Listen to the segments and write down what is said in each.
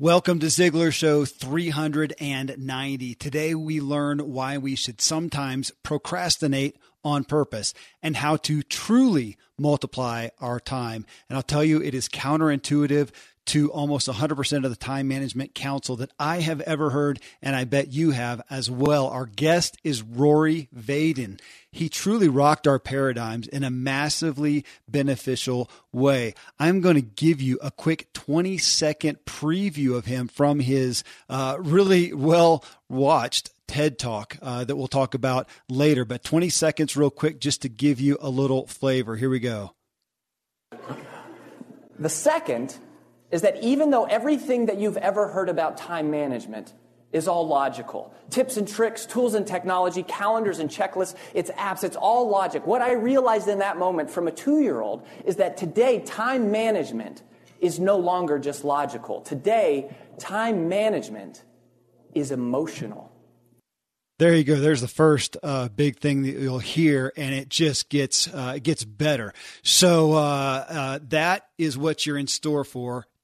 Welcome to Ziglar Show 390. Today we learn why we should sometimes procrastinate on purpose and how to truly multiply our time. And I'll tell you, it is counterintuitive to almost 100% of the time management counsel that I have ever heard, and I bet you have as well. Our guest is Rory Vaden. He truly rocked our paradigms in a massively beneficial way. I'm going to give you a quick 20 second preview of him from his uh, really well watched TED Talk uh, that we'll talk about later. But 20 seconds, real quick, just to give you a little flavor. Here we go. The second is that even though everything that you've ever heard about time management is all logical. Tips and tricks, tools and technology, calendars and checklists, it's apps, it's all logic. What I realized in that moment from a two year old is that today time management is no longer just logical. Today, time management is emotional. There you go. There's the first uh, big thing that you'll hear, and it just gets uh, it gets better. So uh, uh that is what you're in store for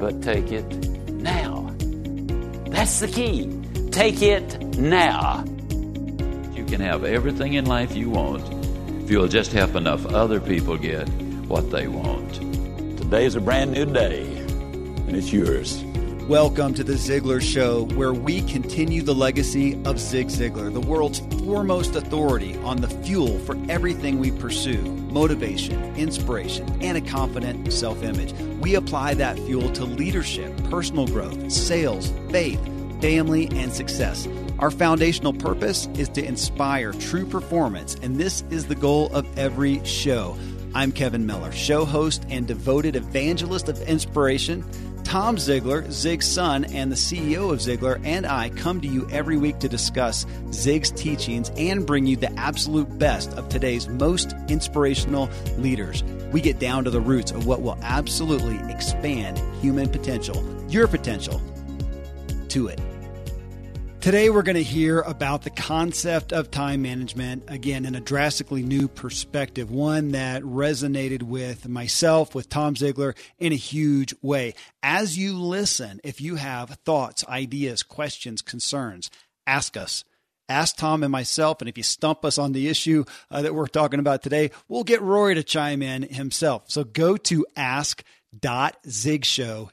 but take it now. That's the key. Take it now. You can have everything in life you want if you'll just help enough other people get what they want. Today's a brand new day, and it's yours. Welcome to the Ziglar Show, where we continue the legacy of Zig Ziglar, the world's foremost authority on the fuel for everything we pursue motivation, inspiration, and a confident self image. We apply that fuel to leadership, personal growth, sales, faith, family, and success. Our foundational purpose is to inspire true performance, and this is the goal of every show. I'm Kevin Miller, show host and devoted evangelist of inspiration Tom Ziglar, Zig's son and the CEO of Ziglar, and I come to you every week to discuss Zig's teachings and bring you the absolute best of today's most inspirational leaders. We get down to the roots of what will absolutely expand human potential, your potential, to it. Today, we're going to hear about the concept of time management, again, in a drastically new perspective, one that resonated with myself, with Tom Ziglar, in a huge way. As you listen, if you have thoughts, ideas, questions, concerns, ask us. Ask Tom and myself, and if you stump us on the issue uh, that we're talking about today, we'll get Rory to chime in himself. So go to ask.zigshow.com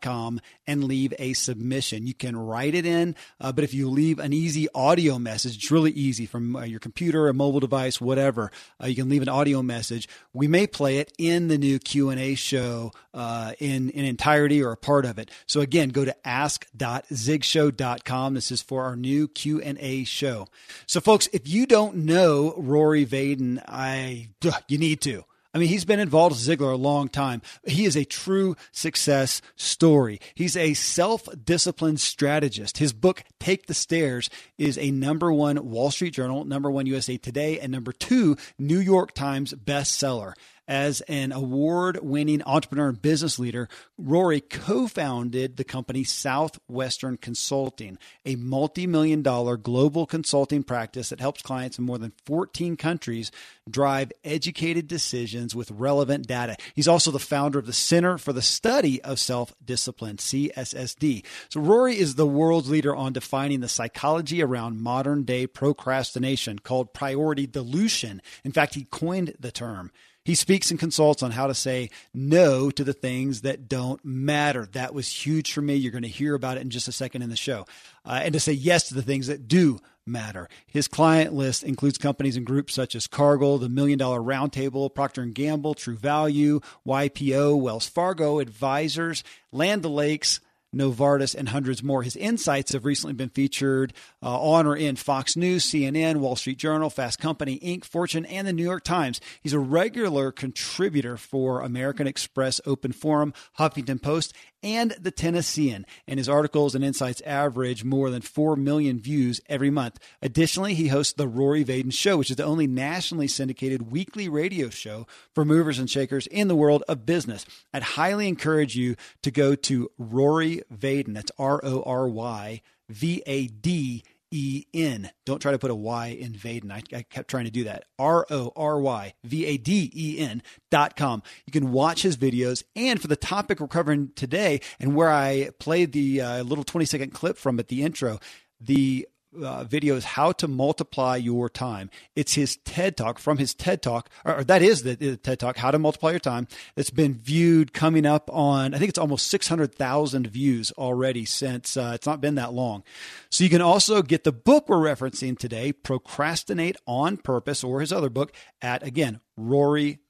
com and leave a submission. You can write it in, uh, but if you leave an easy audio message, it's really easy from uh, your computer, a mobile device, whatever. Uh, you can leave an audio message. We may play it in the new Q and A show uh, in in entirety or a part of it. So again, go to ask.zigshow.com. This is for our new Q and A show. So folks, if you don't know Rory Vaden, I you need to. I mean, he's been involved with Ziglar a long time. He is a true success story. He's a self disciplined strategist. His book, Take the Stairs, is a number one Wall Street Journal, number one USA Today, and number two New York Times bestseller. As an award winning entrepreneur and business leader, Rory co founded the company Southwestern Consulting, a multi million dollar global consulting practice that helps clients in more than 14 countries drive educated decisions with relevant data. He's also the founder of the Center for the Study of Self Discipline, CSSD. So, Rory is the world's leader on defining the psychology around modern day procrastination called priority dilution. In fact, he coined the term. He speaks and consults on how to say no to the things that don't matter. That was huge for me. You're going to hear about it in just a second in the show. Uh, and to say yes to the things that do matter. His client list includes companies and groups such as Cargill, the Million Dollar Roundtable, Procter & Gamble, True Value, YPO, Wells Fargo, Advisors, Land O'Lakes, Novartis, and hundreds more. His insights have recently been featured uh, on or in Fox News, CNN, Wall Street Journal, Fast Company, Inc., Fortune, and the New York Times. He's a regular contributor for American Express Open Forum, Huffington Post, and The Tennessean, and his articles and insights average more than 4 million views every month. Additionally, he hosts The Rory Vaden Show, which is the only nationally syndicated weekly radio show for movers and shakers in the world of business. I'd highly encourage you to go to Rory Vaden, that's R O R Y V A D E N. Don't try to put a Y in Vaden. I, I kept trying to do that. R O R Y V A D E N dot com. You can watch his videos. And for the topic we're covering today, and where I played the uh, little 20 second clip from at the intro, the uh, video is how to multiply your time. It's his TED talk from his TED talk, or, or that is the, the, TED talk, how to multiply your time. It's been viewed coming up on, I think it's almost 600,000 views already since uh, it's not been that long. So you can also get the book we're referencing today, Procrastinate on Purpose, or his other book at, again, Rory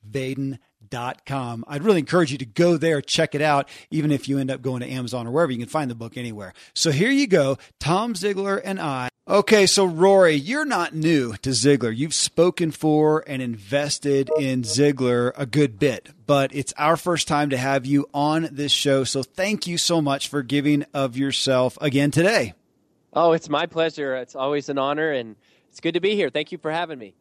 Vaden com. I'd really encourage you to go there, check it out, even if you end up going to Amazon or wherever. You can find the book anywhere. So here you go, Tom Ziglar and I. Okay, so Rory, you're not new to Ziglar. You've spoken for and invested in Ziglar a good bit, but it's our first time to have you on this show. So thank you so much for giving of yourself again today. Oh, it's my pleasure. It's always an honor and it's good to be here. Thank you for having me.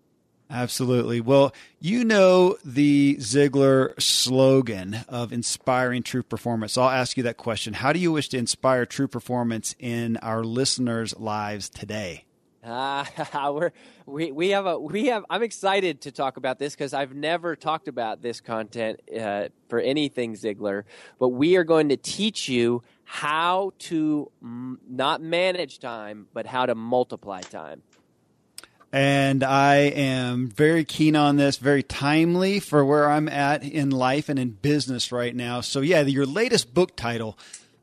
Absolutely. Well, you know the Ziglar slogan of inspiring true performance. So I'll ask you that question. How do you wish to inspire true performance in our listeners' lives today? Uh, we're, we we have a we have. I'm excited to talk about this because I've never talked about this content uh, for anything Ziglar. But we are going to teach you how to m- not manage time, but how to multiply time and I am very keen on this, very timely for where I'm at in life and in business right now. So, yeah, your latest book title,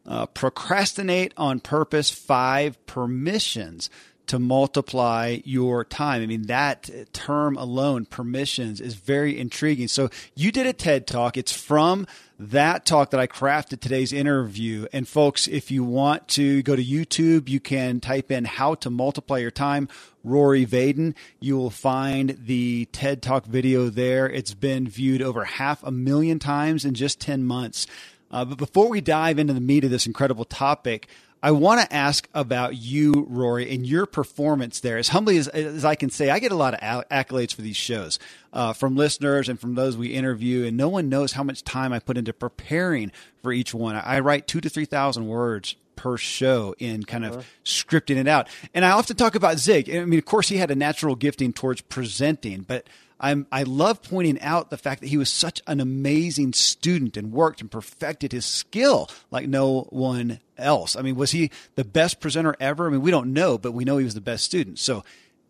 uh, Procrastinate on Purpose Five Permissions to multiply your time. I mean, that term alone, permissions, is very intriguing. So you did a TED talk. It's from that talk that I crafted today's interview. And folks, if you want to go to YouTube, you can type in how to multiply your time. Rory Vaden. You will find the TED Talk video there. It's been viewed over half a million times in just 10 months. Uh, but before we dive into the meat of this incredible topic, I want to ask about you, Rory, and your performance there. As humbly as, as I can say, I get a lot of accolades for these shows uh, from listeners and from those we interview, and no one knows how much time I put into preparing for each one. I write two to 3,000 words per show in kind of uh-huh. scripting it out. And I often talk about Zig. I mean, of course, he had a natural gifting towards presenting, but I'm, I love pointing out the fact that he was such an amazing student and worked and perfected his skill like no one else. I mean, was he the best presenter ever? I mean, we don't know, but we know he was the best student. So,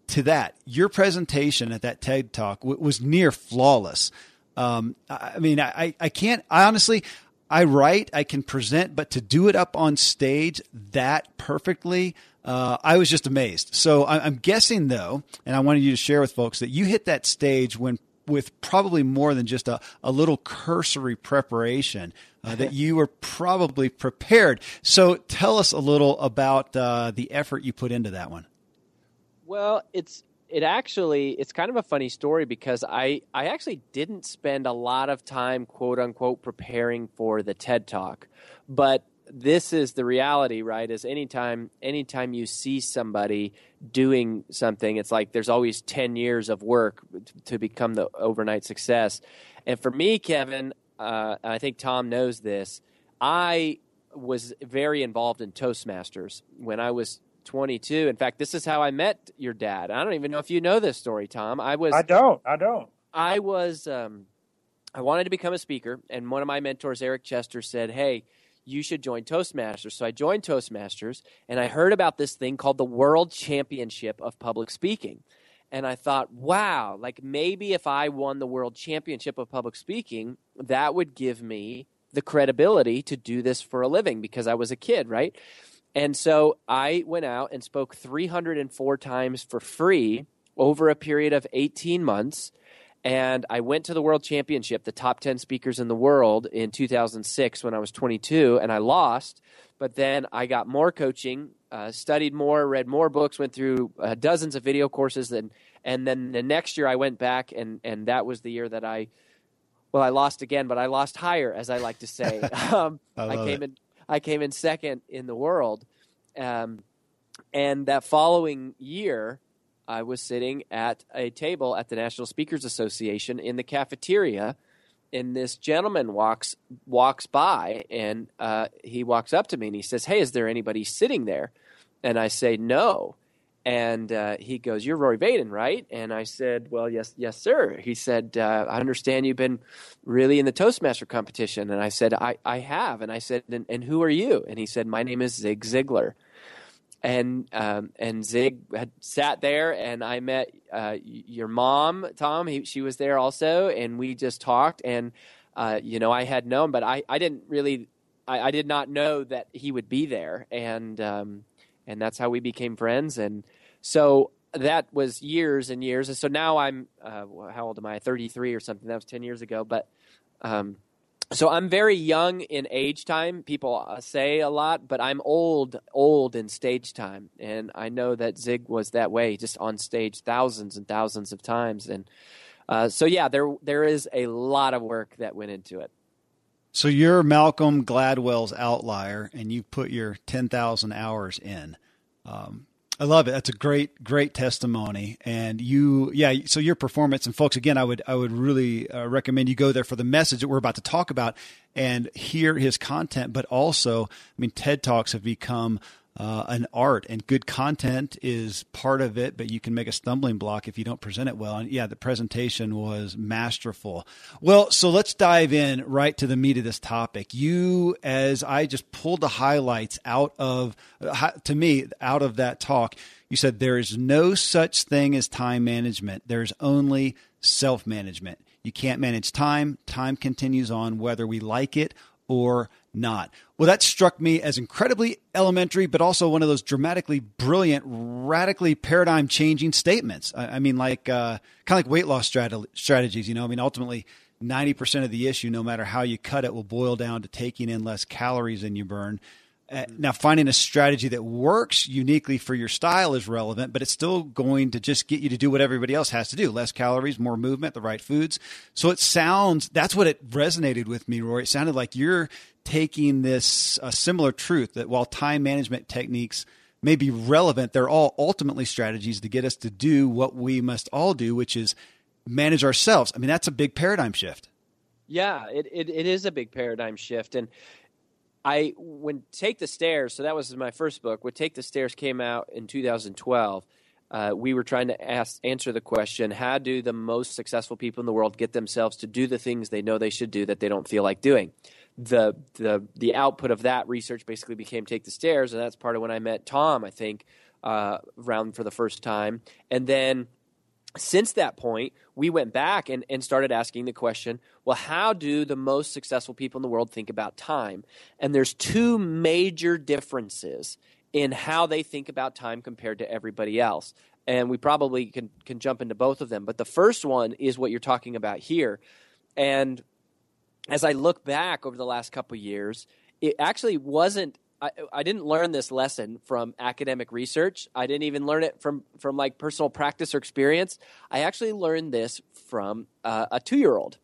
to that, your presentation at that TED Talk w- was near flawless. Um, I mean, I, I can't, I honestly, I write, I can present, but to do it up on stage that perfectly, uh, I was just amazed. So I'm guessing, though, and I wanted you to share with folks that you hit that stage when with probably more than just a, a little cursory preparation, uh, that you were probably prepared. So tell us a little about uh, the effort you put into that one. Well, it's it actually it's kind of a funny story because I I actually didn't spend a lot of time quote unquote preparing for the TED Talk, but this is the reality, right? Is anytime anytime you see somebody doing something, it's like there's always ten years of work to become the overnight success. And for me, Kevin, uh, I think Tom knows this. I was very involved in Toastmasters when I was 22. In fact, this is how I met your dad. I don't even know if you know this story, Tom. I was. I don't. I don't. I was. Um, I wanted to become a speaker, and one of my mentors, Eric Chester, said, "Hey." you should join Toastmasters. So I joined Toastmasters and I heard about this thing called the World Championship of Public Speaking. And I thought, wow, like maybe if I won the World Championship of Public Speaking, that would give me the credibility to do this for a living because I was a kid, right? And so I went out and spoke 304 times for free over a period of 18 months and I went to the World Championship, the top 10 speakers in the world in 2006 when I was 22, and I lost. But then I got more coaching, uh, studied more, read more books, went through uh, dozens of video courses. And, and then the next year I went back, and, and that was the year that I, well, I lost again, but I lost higher, as I like to say. um, I, I came it. in. I came in second in the world. Um, and that following year, I was sitting at a table at the National Speakers Association in the cafeteria, and this gentleman walks walks by, and uh, he walks up to me and he says, "Hey, is there anybody sitting there?" And I say, "No." And uh, he goes, "You're Rory Vaden, right?" And I said, "Well, yes, yes, sir." He said, uh, "I understand you've been really in the Toastmaster competition." And I said, "I, I have." And I said, and, "And who are you?" And he said, "My name is Zig Ziglar." and um, and Zig had sat there, and I met uh, your mom, Tom. He, she was there also, and we just talked. And uh, you know, I had known, but I, I didn't really, I, I did not know that he would be there, and um, and that's how we became friends. And so that was years and years. And so now I'm, uh, how old am I? Thirty three or something. That was ten years ago, but. Um, so I'm very young in age time. People uh, say a lot, but I'm old, old in stage time, and I know that Zig was that way, just on stage thousands and thousands of times. And uh, so, yeah, there there is a lot of work that went into it. So you're Malcolm Gladwell's outlier, and you put your ten thousand hours in. Um, I love it. That's a great, great testimony. And you, yeah. So your performance, and folks, again, I would, I would really uh, recommend you go there for the message that we're about to talk about and hear his content. But also, I mean, TED Talks have become uh, an art and good content is part of it, but you can make a stumbling block if you don't present it well. And yeah, the presentation was masterful. Well, so let's dive in right to the meat of this topic. You, as I just pulled the highlights out of, uh, to me, out of that talk, you said there is no such thing as time management. There's only self management. You can't manage time. Time continues on whether we like it or not. Well, that struck me as incredibly elementary, but also one of those dramatically brilliant, radically paradigm changing statements. I, I mean, like uh, kind of like weight loss strat- strategies. You know, I mean, ultimately, ninety percent of the issue, no matter how you cut it, will boil down to taking in less calories than you burn. Uh, now, finding a strategy that works uniquely for your style is relevant, but it's still going to just get you to do what everybody else has to do less calories, more movement, the right foods. So it sounds that's what it resonated with me, Roy. It sounded like you're taking this uh, similar truth that while time management techniques may be relevant, they're all ultimately strategies to get us to do what we must all do, which is manage ourselves. I mean, that's a big paradigm shift. Yeah, it, it, it is a big paradigm shift. And I when Take the Stairs, so that was my first book. When Take the Stairs came out in 2012, uh, we were trying to ask, answer the question: How do the most successful people in the world get themselves to do the things they know they should do that they don't feel like doing? The the the output of that research basically became Take the Stairs, and that's part of when I met Tom. I think uh, around for the first time, and then since that point, we went back and, and started asking the question well, how do the most successful people in the world think about time? And there's two major differences in how they think about time compared to everybody else. And we probably can, can jump into both of them. But the first one is what you're talking about here. And as I look back over the last couple years, it actually wasn't I, I didn't learn this lesson from academic research. I didn't even learn it from from like personal practice or experience. I actually learned this from uh, a two year old,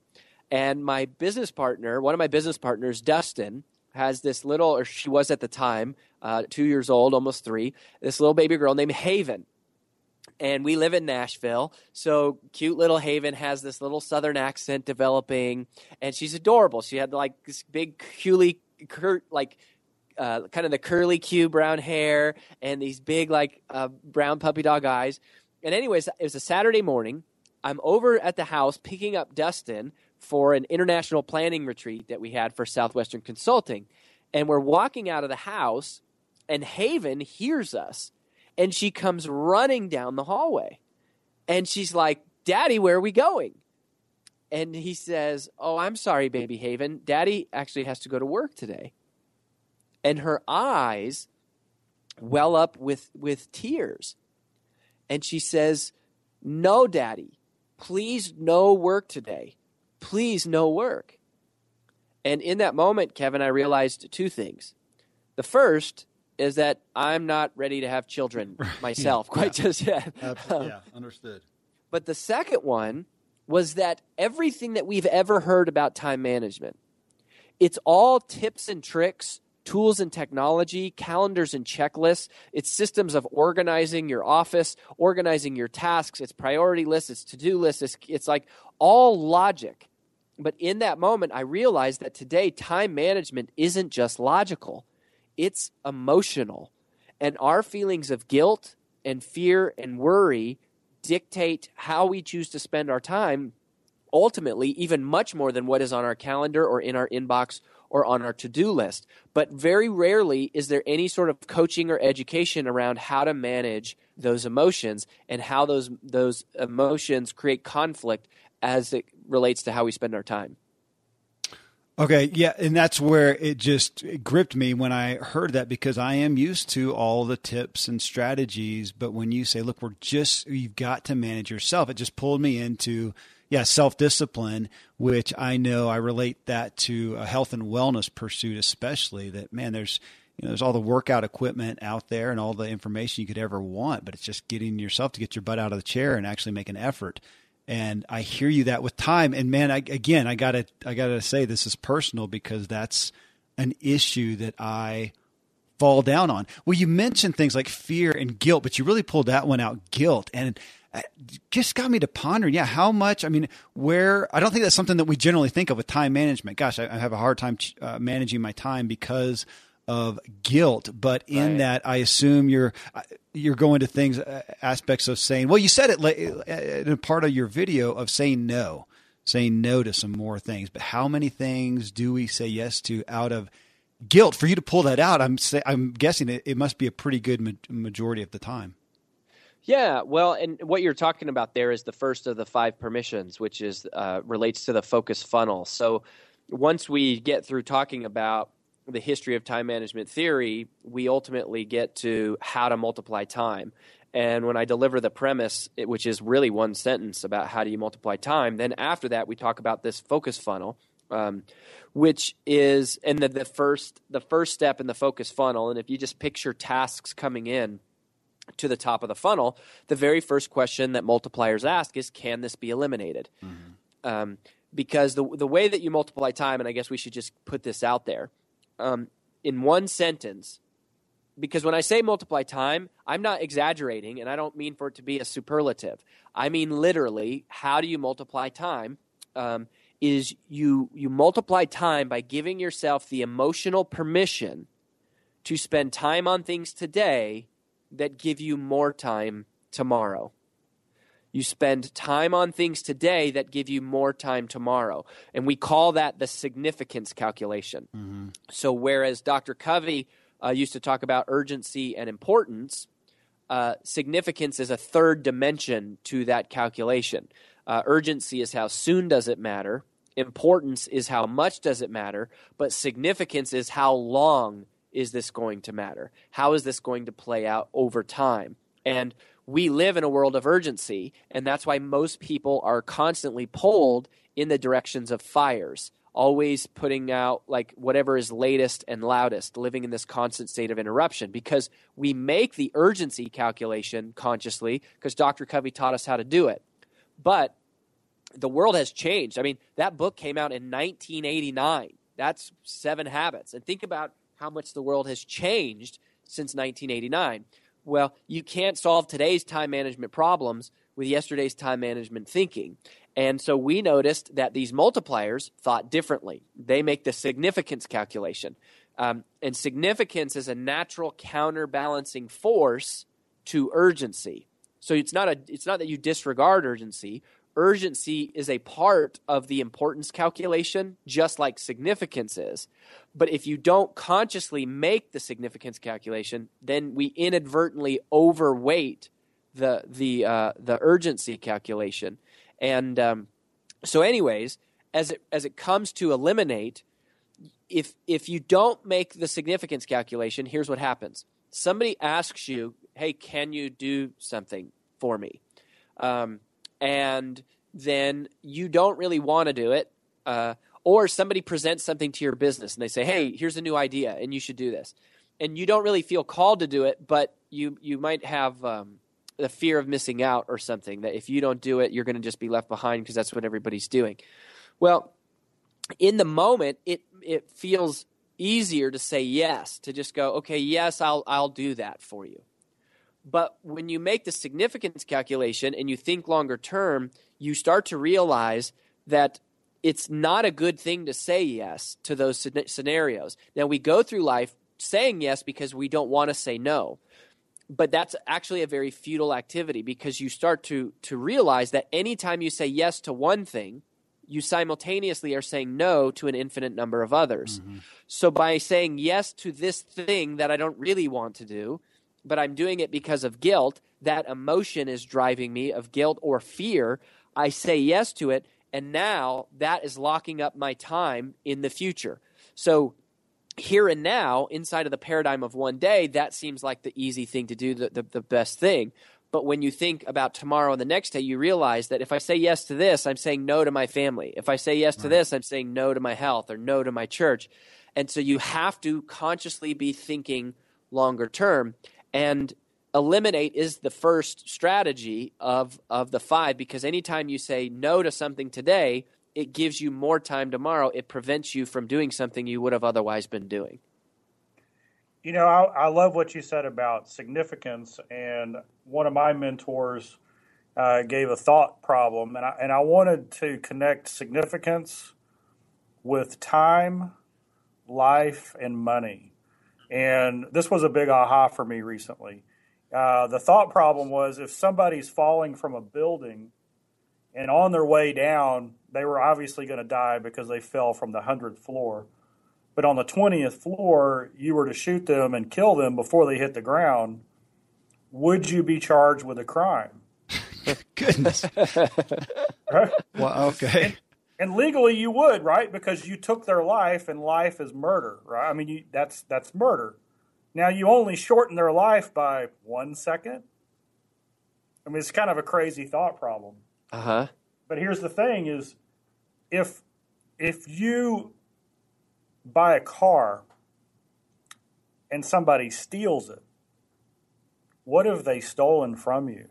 and my business partner, one of my business partners, Dustin, has this little, or she was at the time, uh, two years old, almost three. This little baby girl named Haven, and we live in Nashville. So cute little Haven has this little southern accent developing, and she's adorable. She had like this big, curly, cur- like uh, kind of the curly Q brown hair and these big like uh, brown puppy dog eyes. And anyways, it was a Saturday morning. I'm over at the house picking up Dustin for an international planning retreat that we had for Southwestern Consulting. And we're walking out of the house, and Haven hears us, and she comes running down the hallway. And she's like, Daddy, where are we going? And he says, Oh, I'm sorry, baby Haven. Daddy actually has to go to work today and her eyes well up with, with tears. And she says, No, Daddy, please, no work today. Please, no work. And in that moment, Kevin, I realized two things. The first is that I'm not ready to have children myself quite yeah. just yet. Absolutely. Um, yeah, understood. But the second one was that everything that we've ever heard about time management, it's all tips and tricks tools and technology, calendars and checklists. It's systems of organizing your office, organizing your tasks. It's priority lists, it's to do lists. It's, it's like all logic. But in that moment, I realized that today time management isn't just logical, it's emotional. And our feelings of guilt and fear and worry dictate how we choose to spend our time ultimately even much more than what is on our calendar or in our inbox or on our to-do list. But very rarely is there any sort of coaching or education around how to manage those emotions and how those those emotions create conflict as it relates to how we spend our time. Okay, yeah, and that's where it just it gripped me when I heard that because I am used to all the tips and strategies, but when you say, "Look, we're just you've got to manage yourself," it just pulled me into yeah, self discipline, which I know I relate that to a health and wellness pursuit, especially that man, there's you know, there's all the workout equipment out there and all the information you could ever want, but it's just getting yourself to get your butt out of the chair and actually make an effort. And I hear you that with time. And man, I, again, I gotta, I gotta say this is personal because that's an issue that I fall down on. Well, you mentioned things like fear and guilt, but you really pulled that one out, guilt. And just got me to ponder. Yeah, how much? I mean, where? I don't think that's something that we generally think of with time management. Gosh, I, I have a hard time uh, managing my time because of guilt. But in right. that, I assume you're you're going to things uh, aspects of saying. Well, you said it uh, in a part of your video of saying no, saying no to some more things. But how many things do we say yes to out of guilt? For you to pull that out, I'm say, I'm guessing it, it must be a pretty good ma- majority of the time. Yeah, well, and what you're talking about there is the first of the five permissions, which is uh, relates to the focus funnel. So once we get through talking about the history of time management theory, we ultimately get to how to multiply time. And when I deliver the premise, which is really one sentence about how do you multiply time, then after that we talk about this focus funnel, um, which is and the, the first the first step in the focus funnel. And if you just picture tasks coming in to the top of the funnel, the very first question that multipliers ask is, can this be eliminated? Mm-hmm. Um, because the the way that you multiply time, and I guess we should just put this out there, um, in one sentence. Because when I say multiply time, I'm not exaggerating, and I don't mean for it to be a superlative. I mean literally, how do you multiply time? Um, is you you multiply time by giving yourself the emotional permission to spend time on things today that give you more time tomorrow. You spend time on things today that give you more time tomorrow. And we call that the significance calculation. Mm-hmm. So, whereas Dr. Covey uh, used to talk about urgency and importance, uh, significance is a third dimension to that calculation. Uh, urgency is how soon does it matter, importance is how much does it matter, but significance is how long is this going to matter? How is this going to play out over time? And we live in a world of urgency, and that's why most people are constantly pulled in the directions of fires, always putting out like whatever is latest and loudest, living in this constant state of interruption because we make the urgency calculation consciously because Dr. Covey taught us how to do it. But the world has changed. I mean, that book came out in 1989. That's Seven Habits. And think about how much the world has changed since 1989. Well, you can't solve today's time management problems with yesterday's time management thinking. And so we noticed that these multipliers thought differently. They make the significance calculation. Um, and significance is a natural counterbalancing force to urgency. So it's not a it's not that you disregard urgency urgency is a part of the importance calculation, just like significance is. But if you don't consciously make the significance calculation, then we inadvertently overweight the the uh, the urgency calculation. And um, so, anyways, as it as it comes to eliminate, if if you don't make the significance calculation, here's what happens: somebody asks you, "Hey, can you do something for me?" Um, and then you don't really want to do it. Uh, or somebody presents something to your business and they say, "Hey, here's a new idea, and you should do this," and you don't really feel called to do it, but you you might have um, the fear of missing out or something that if you don't do it, you're going to just be left behind because that's what everybody's doing. Well, in the moment, it it feels easier to say yes, to just go, okay, yes, I'll, I'll do that for you. But when you make the significance calculation and you think longer term, you start to realize that it's not a good thing to say yes to those scenarios. Now, we go through life saying yes because we don't want to say no. But that's actually a very futile activity because you start to, to realize that anytime you say yes to one thing, you simultaneously are saying no to an infinite number of others. Mm-hmm. So by saying yes to this thing that I don't really want to do, but I'm doing it because of guilt, that emotion is driving me of guilt or fear. I say yes to it, and now that is locking up my time in the future. So here and now, inside of the paradigm of one day, that seems like the easy thing to do, the, the, the best thing. But when you think about tomorrow and the next day, you realize that if I say yes to this, I'm saying no to my family. If I say yes to this, I'm saying no to my health or no to my church. And so you have to consciously be thinking longer term. And eliminate is the first strategy of, of the five because anytime you say no to something today, it gives you more time tomorrow. It prevents you from doing something you would have otherwise been doing. You know, I, I love what you said about significance. And one of my mentors uh, gave a thought problem, and I, and I wanted to connect significance with time, life, and money. And this was a big aha for me recently. Uh, the thought problem was if somebody's falling from a building and on their way down, they were obviously going to die because they fell from the 100th floor. But on the 20th floor, you were to shoot them and kill them before they hit the ground. Would you be charged with a crime? Goodness. right? Well, okay. And, legally, you would, right? Because you took their life, and life is murder, right? I mean, you, that's that's murder. Now you only shorten their life by one second. I mean, it's kind of a crazy thought problem. Uh huh. But here's the thing: is if if you buy a car and somebody steals it, what have they stolen from you?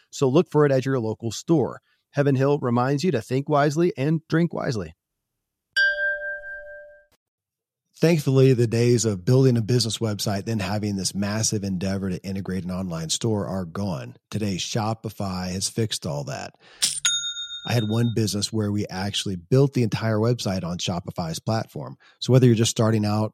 So look for it at your local store. Heaven Hill reminds you to think wisely and drink wisely. Thankfully, the days of building a business website, then having this massive endeavor to integrate an online store are gone. Today, Shopify has fixed all that. I had one business where we actually built the entire website on Shopify's platform. So whether you're just starting out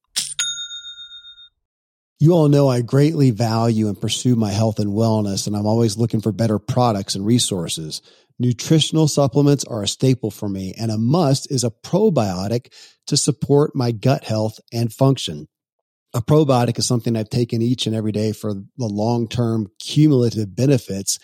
You all know I greatly value and pursue my health and wellness, and I'm always looking for better products and resources. Nutritional supplements are a staple for me, and a must is a probiotic to support my gut health and function. A probiotic is something I've taken each and every day for the long term cumulative benefits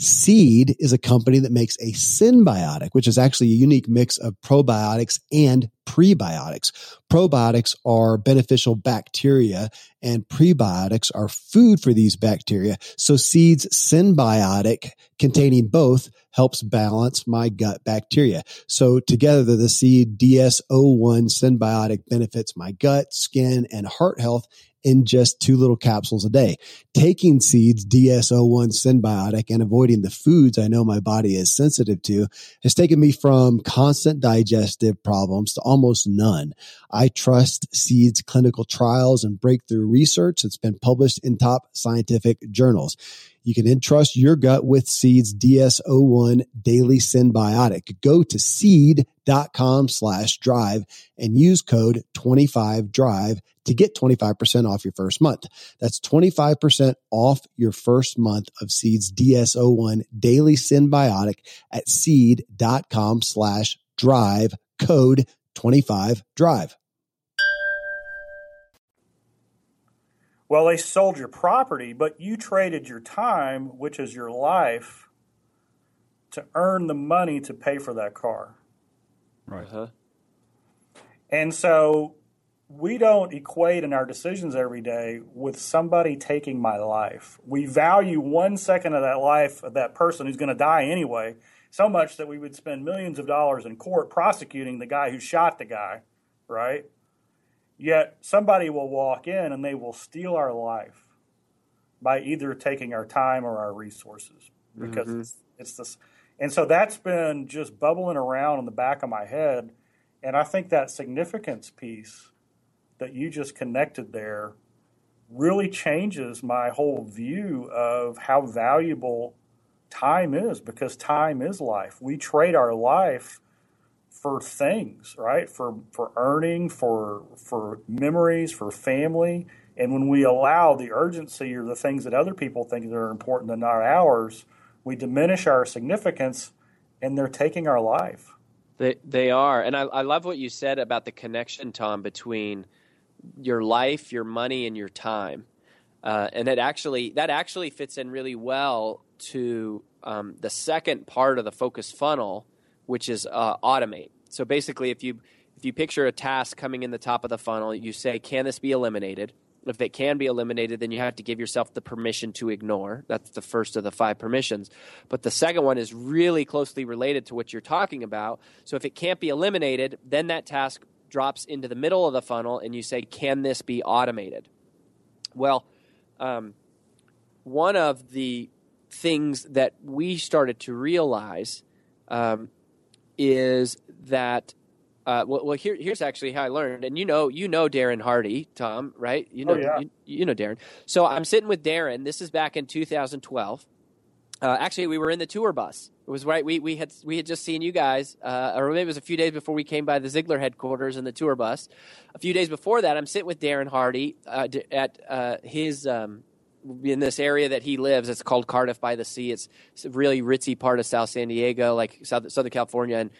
Seed is a company that makes a synbiotic, which is actually a unique mix of probiotics and prebiotics. Probiotics are beneficial bacteria and prebiotics are food for these bacteria. So seeds synbiotic containing both helps balance my gut bacteria. So together the seed DS01 synbiotic benefits my gut, skin, and heart health in just two little capsules a day. Taking seeds DS01 synbiotic, and avoiding the foods I know my body is sensitive to has taken me from constant digestive problems to almost none. I trust seeds clinical trials and breakthrough research that's been published in top scientific journals. You can entrust your gut with Seed's DS01 Daily Synbiotic. Go to seed.com slash drive and use code 25drive to get 25% off your first month. That's 25% off your first month of Seed's DS01 Daily Synbiotic at seed.com slash drive code 25drive. Well, they sold your property, but you traded your time, which is your life, to earn the money to pay for that car. Right. Uh-huh. And so we don't equate in our decisions every day with somebody taking my life. We value one second of that life of that person who's going to die anyway so much that we would spend millions of dollars in court prosecuting the guy who shot the guy, right? Yet somebody will walk in and they will steal our life by either taking our time or our resources because mm-hmm. it's, it's this. And so that's been just bubbling around in the back of my head. And I think that significance piece that you just connected there really changes my whole view of how valuable time is because time is life. We trade our life for things, right? For for earning, for for memories, for family. And when we allow the urgency or the things that other people think that are important and not ours, we diminish our significance and they're taking our life. They they are. And I, I love what you said about the connection, Tom, between your life, your money, and your time. Uh, and it actually that actually fits in really well to um, the second part of the focus funnel, which is uh, automate. So basically, if you if you picture a task coming in the top of the funnel, you say, "Can this be eliminated?" If it can be eliminated, then you have to give yourself the permission to ignore. That's the first of the five permissions. But the second one is really closely related to what you're talking about. So if it can't be eliminated, then that task drops into the middle of the funnel, and you say, "Can this be automated?" Well, um, one of the things that we started to realize um, is that uh, well, well here, here's actually how I learned, and you know, you know Darren Hardy, Tom, right? You know, oh, yeah. you, you, know Darren. So I'm sitting with Darren. This is back in 2012. Uh, actually, we were in the tour bus. It was right. We we had we had just seen you guys, uh, or maybe it was a few days before we came by the Ziglar headquarters in the tour bus. A few days before that, I'm sitting with Darren Hardy uh, at uh, his um, in this area that he lives. It's called Cardiff by the Sea. It's, it's a really ritzy part of South San Diego, like South, Southern California. And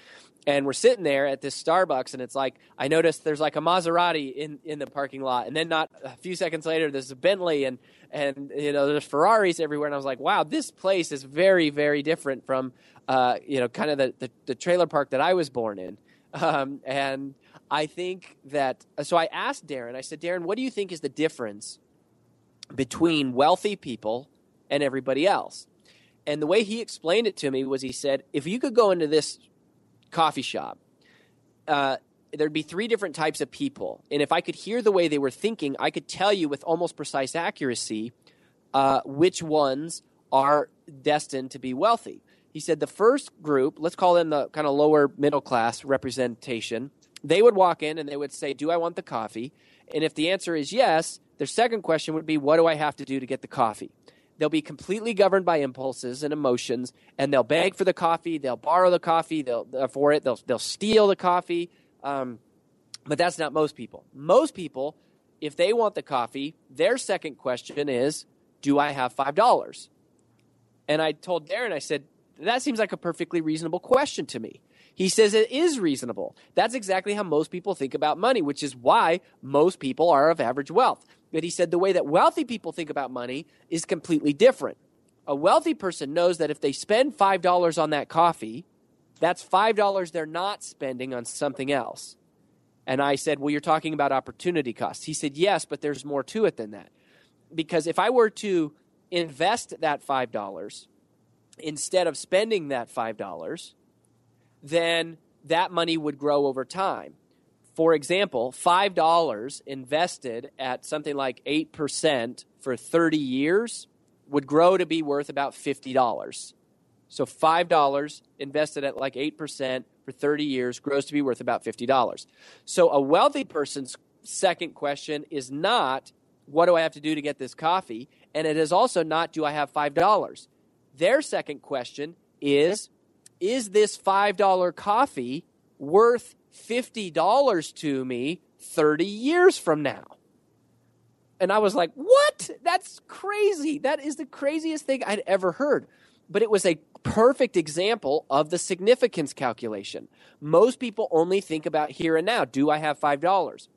and we're sitting there at this Starbucks, and it's like I noticed there's like a Maserati in, in the parking lot, and then not a few seconds later there's a Bentley, and and you know there's Ferraris everywhere, and I was like, wow, this place is very very different from uh, you know kind of the, the, the trailer park that I was born in, um, and I think that so I asked Darren, I said, Darren, what do you think is the difference between wealthy people and everybody else. And the way he explained it to me was he said, if you could go into this coffee shop, uh, there'd be three different types of people. And if I could hear the way they were thinking, I could tell you with almost precise accuracy uh, which ones are destined to be wealthy. He said the first group, let's call them the kind of lower middle class representation, they would walk in and they would say, Do I want the coffee? And if the answer is yes, their second question would be, What do I have to do to get the coffee? They'll be completely governed by impulses and emotions, and they'll beg for the coffee, they'll borrow the coffee they'll, uh, for it, they'll, they'll steal the coffee. Um, but that's not most people. Most people, if they want the coffee, their second question is, Do I have $5? And I told Darren, I said, That seems like a perfectly reasonable question to me. He says it is reasonable. That's exactly how most people think about money, which is why most people are of average wealth. But he said the way that wealthy people think about money is completely different. A wealthy person knows that if they spend $5 on that coffee, that's $5 they're not spending on something else. And I said, Well, you're talking about opportunity costs. He said, Yes, but there's more to it than that. Because if I were to invest that $5 instead of spending that $5, then that money would grow over time. For example, $5 invested at something like 8% for 30 years would grow to be worth about $50. So $5 invested at like 8% for 30 years grows to be worth about $50. So a wealthy person's second question is not, what do I have to do to get this coffee? And it is also not, do I have $5? Their second question is, is this $5 coffee worth $50 to me 30 years from now? And I was like, what? That's crazy. That is the craziest thing I'd ever heard. But it was a perfect example of the significance calculation. Most people only think about here and now. Do I have $5?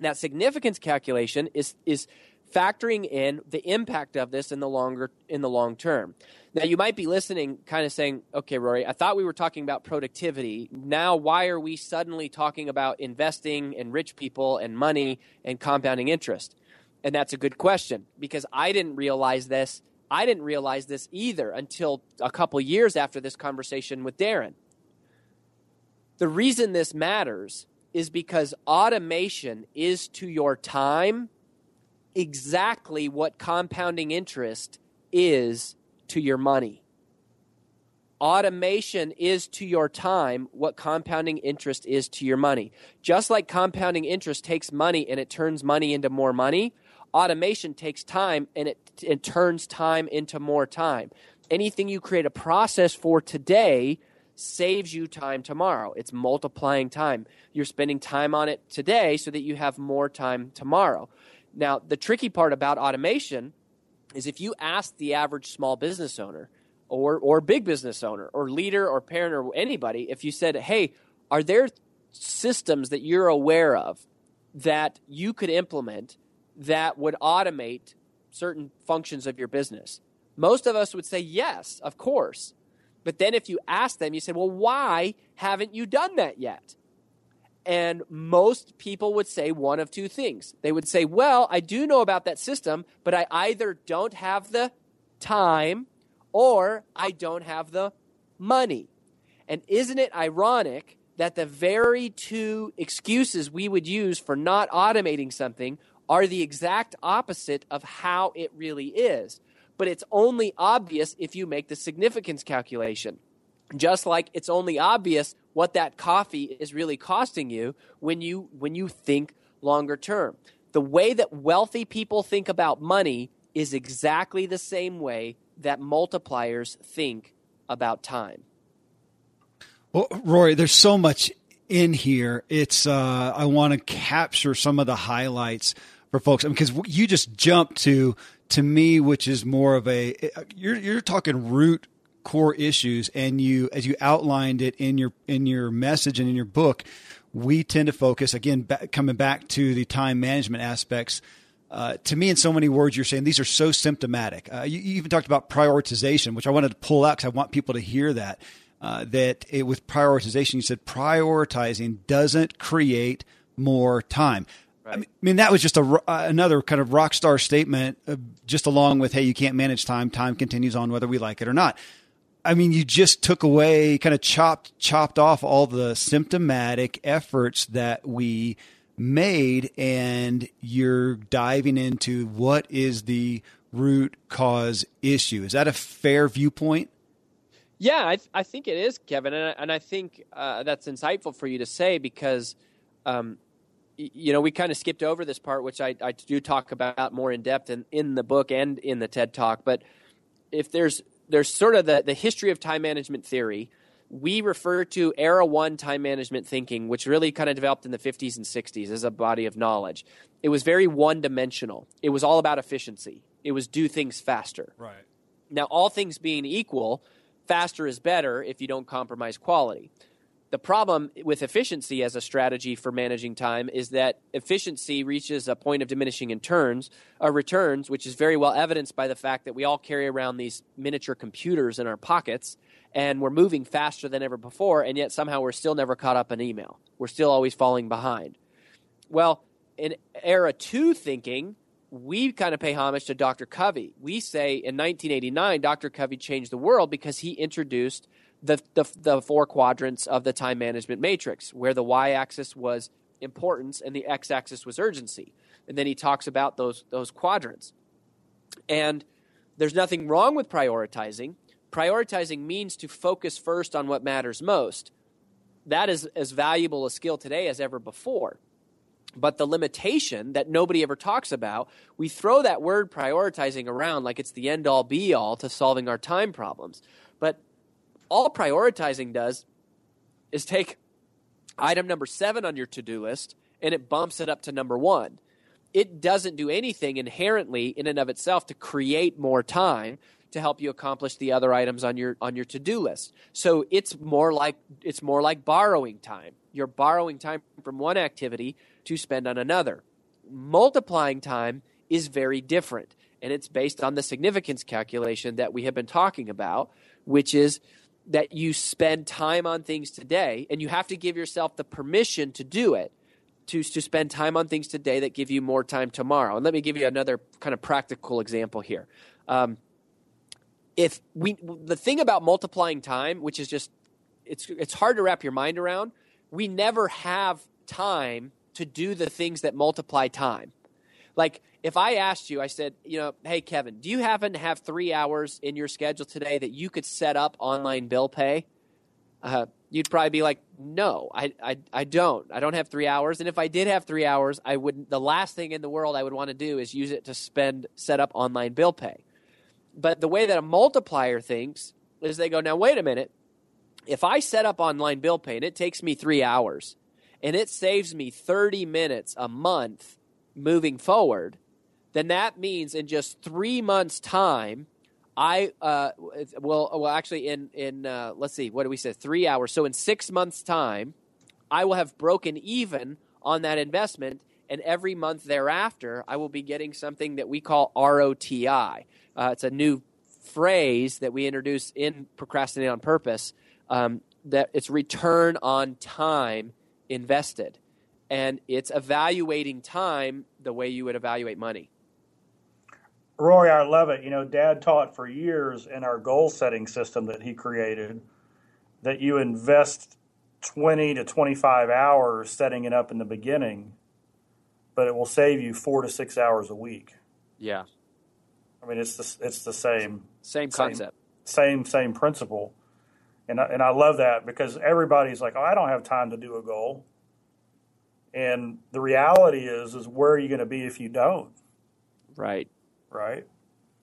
That significance calculation is, is factoring in the impact of this in the longer in the long term. Now you might be listening kind of saying, "Okay, Rory, I thought we were talking about productivity. Now why are we suddenly talking about investing in rich people and money and compounding interest?" And that's a good question because I didn't realize this. I didn't realize this either until a couple years after this conversation with Darren. The reason this matters is because automation is to your time exactly what compounding interest is to your money. Automation is to your time what compounding interest is to your money. Just like compounding interest takes money and it turns money into more money, automation takes time and it, it turns time into more time. Anything you create a process for today saves you time tomorrow. It's multiplying time. You're spending time on it today so that you have more time tomorrow. Now, the tricky part about automation is if you ask the average small business owner or, or big business owner or leader or parent or anybody, if you said, hey, are there systems that you're aware of that you could implement that would automate certain functions of your business? Most of us would say, yes, of course. But then if you ask them, you say, well, why haven't you done that yet? And most people would say one of two things. They would say, Well, I do know about that system, but I either don't have the time or I don't have the money. And isn't it ironic that the very two excuses we would use for not automating something are the exact opposite of how it really is? But it's only obvious if you make the significance calculation. Just like it's only obvious what that coffee is really costing you when you when you think longer term. The way that wealthy people think about money is exactly the same way that multipliers think about time. Well, Rory, there's so much in here. It's uh, I want to capture some of the highlights for folks because you just jumped to to me, which is more of a you're you're talking root core issues and you as you outlined it in your in your message and in your book we tend to focus again back, coming back to the time management aspects uh, to me in so many words you're saying these are so symptomatic uh, you, you, even talked about prioritization which i wanted to pull out because i want people to hear that uh, that it, with prioritization you said prioritizing doesn't create more time Right. I mean, that was just a, uh, another kind of rock star statement, uh, just along with, hey, you can't manage time. Time continues on whether we like it or not. I mean, you just took away, kind of chopped chopped off all the symptomatic efforts that we made, and you're diving into what is the root cause issue. Is that a fair viewpoint? Yeah, I, th- I think it is, Kevin, and I, and I think uh, that's insightful for you to say because, um, you know, we kind of skipped over this part, which I, I do talk about more in depth in, in the book and in the TED Talk. But if there's there's sort of the, the history of time management theory. We refer to era one time management thinking, which really kind of developed in the 50s and 60s as a body of knowledge. It was very one dimensional. It was all about efficiency. It was do things faster. Right. Now, all things being equal, faster is better if you don't compromise quality. The problem with efficiency as a strategy for managing time is that efficiency reaches a point of diminishing in turns, uh, returns, which is very well evidenced by the fact that we all carry around these miniature computers in our pockets and we're moving faster than ever before, and yet somehow we're still never caught up in email. We're still always falling behind. Well, in era two thinking, we kind of pay homage to Dr. Covey. We say in 1989, Dr. Covey changed the world because he introduced the, the, the four quadrants of the time management matrix, where the y axis was importance and the x axis was urgency. And then he talks about those, those quadrants. And there's nothing wrong with prioritizing. Prioritizing means to focus first on what matters most. That is as valuable a skill today as ever before. But the limitation that nobody ever talks about, we throw that word prioritizing around like it's the end all be all to solving our time problems. But all prioritizing does is take item number seven on your to do list and it bumps it up to number one. It doesn't do anything inherently in and of itself to create more time to help you accomplish the other items on your on your to-do list. So it's more like it's more like borrowing time. You're borrowing time from one activity to spend on another. Multiplying time is very different and it's based on the significance calculation that we have been talking about, which is that you spend time on things today, and you have to give yourself the permission to do it, to, to spend time on things today that give you more time tomorrow. And let me give you another kind of practical example here. Um, if we, the thing about multiplying time, which is just, it's, it's hard to wrap your mind around, we never have time to do the things that multiply time. Like, if I asked you, I said, you know, hey, Kevin, do you happen to have three hours in your schedule today that you could set up online bill pay? Uh, you'd probably be like, no, I, I, I don't. I don't have three hours. And if I did have three hours, I wouldn't, the last thing in the world I would want to do is use it to spend, set up online bill pay. But the way that a multiplier thinks is they go, now, wait a minute. If I set up online bill pay and it takes me three hours and it saves me 30 minutes a month moving forward, then that means in just three months' time, I uh, well, well, actually, in in uh, let's see, what do we say? Three hours. So in six months' time, I will have broken even on that investment, and every month thereafter, I will be getting something that we call ROTI. Uh, it's a new phrase that we introduce in procrastinate on purpose. Um, that it's return on time invested, and it's evaluating time the way you would evaluate money. Rory, I love it. You know, Dad taught for years in our goal setting system that he created that you invest 20 to 25 hours setting it up in the beginning, but it will save you four to six hours a week. Yeah. I mean, it's the, it's the same. Same concept. Same, same, same principle. And I, and I love that because everybody's like, oh, I don't have time to do a goal. And the reality is, is where are you going to be if you don't? Right right?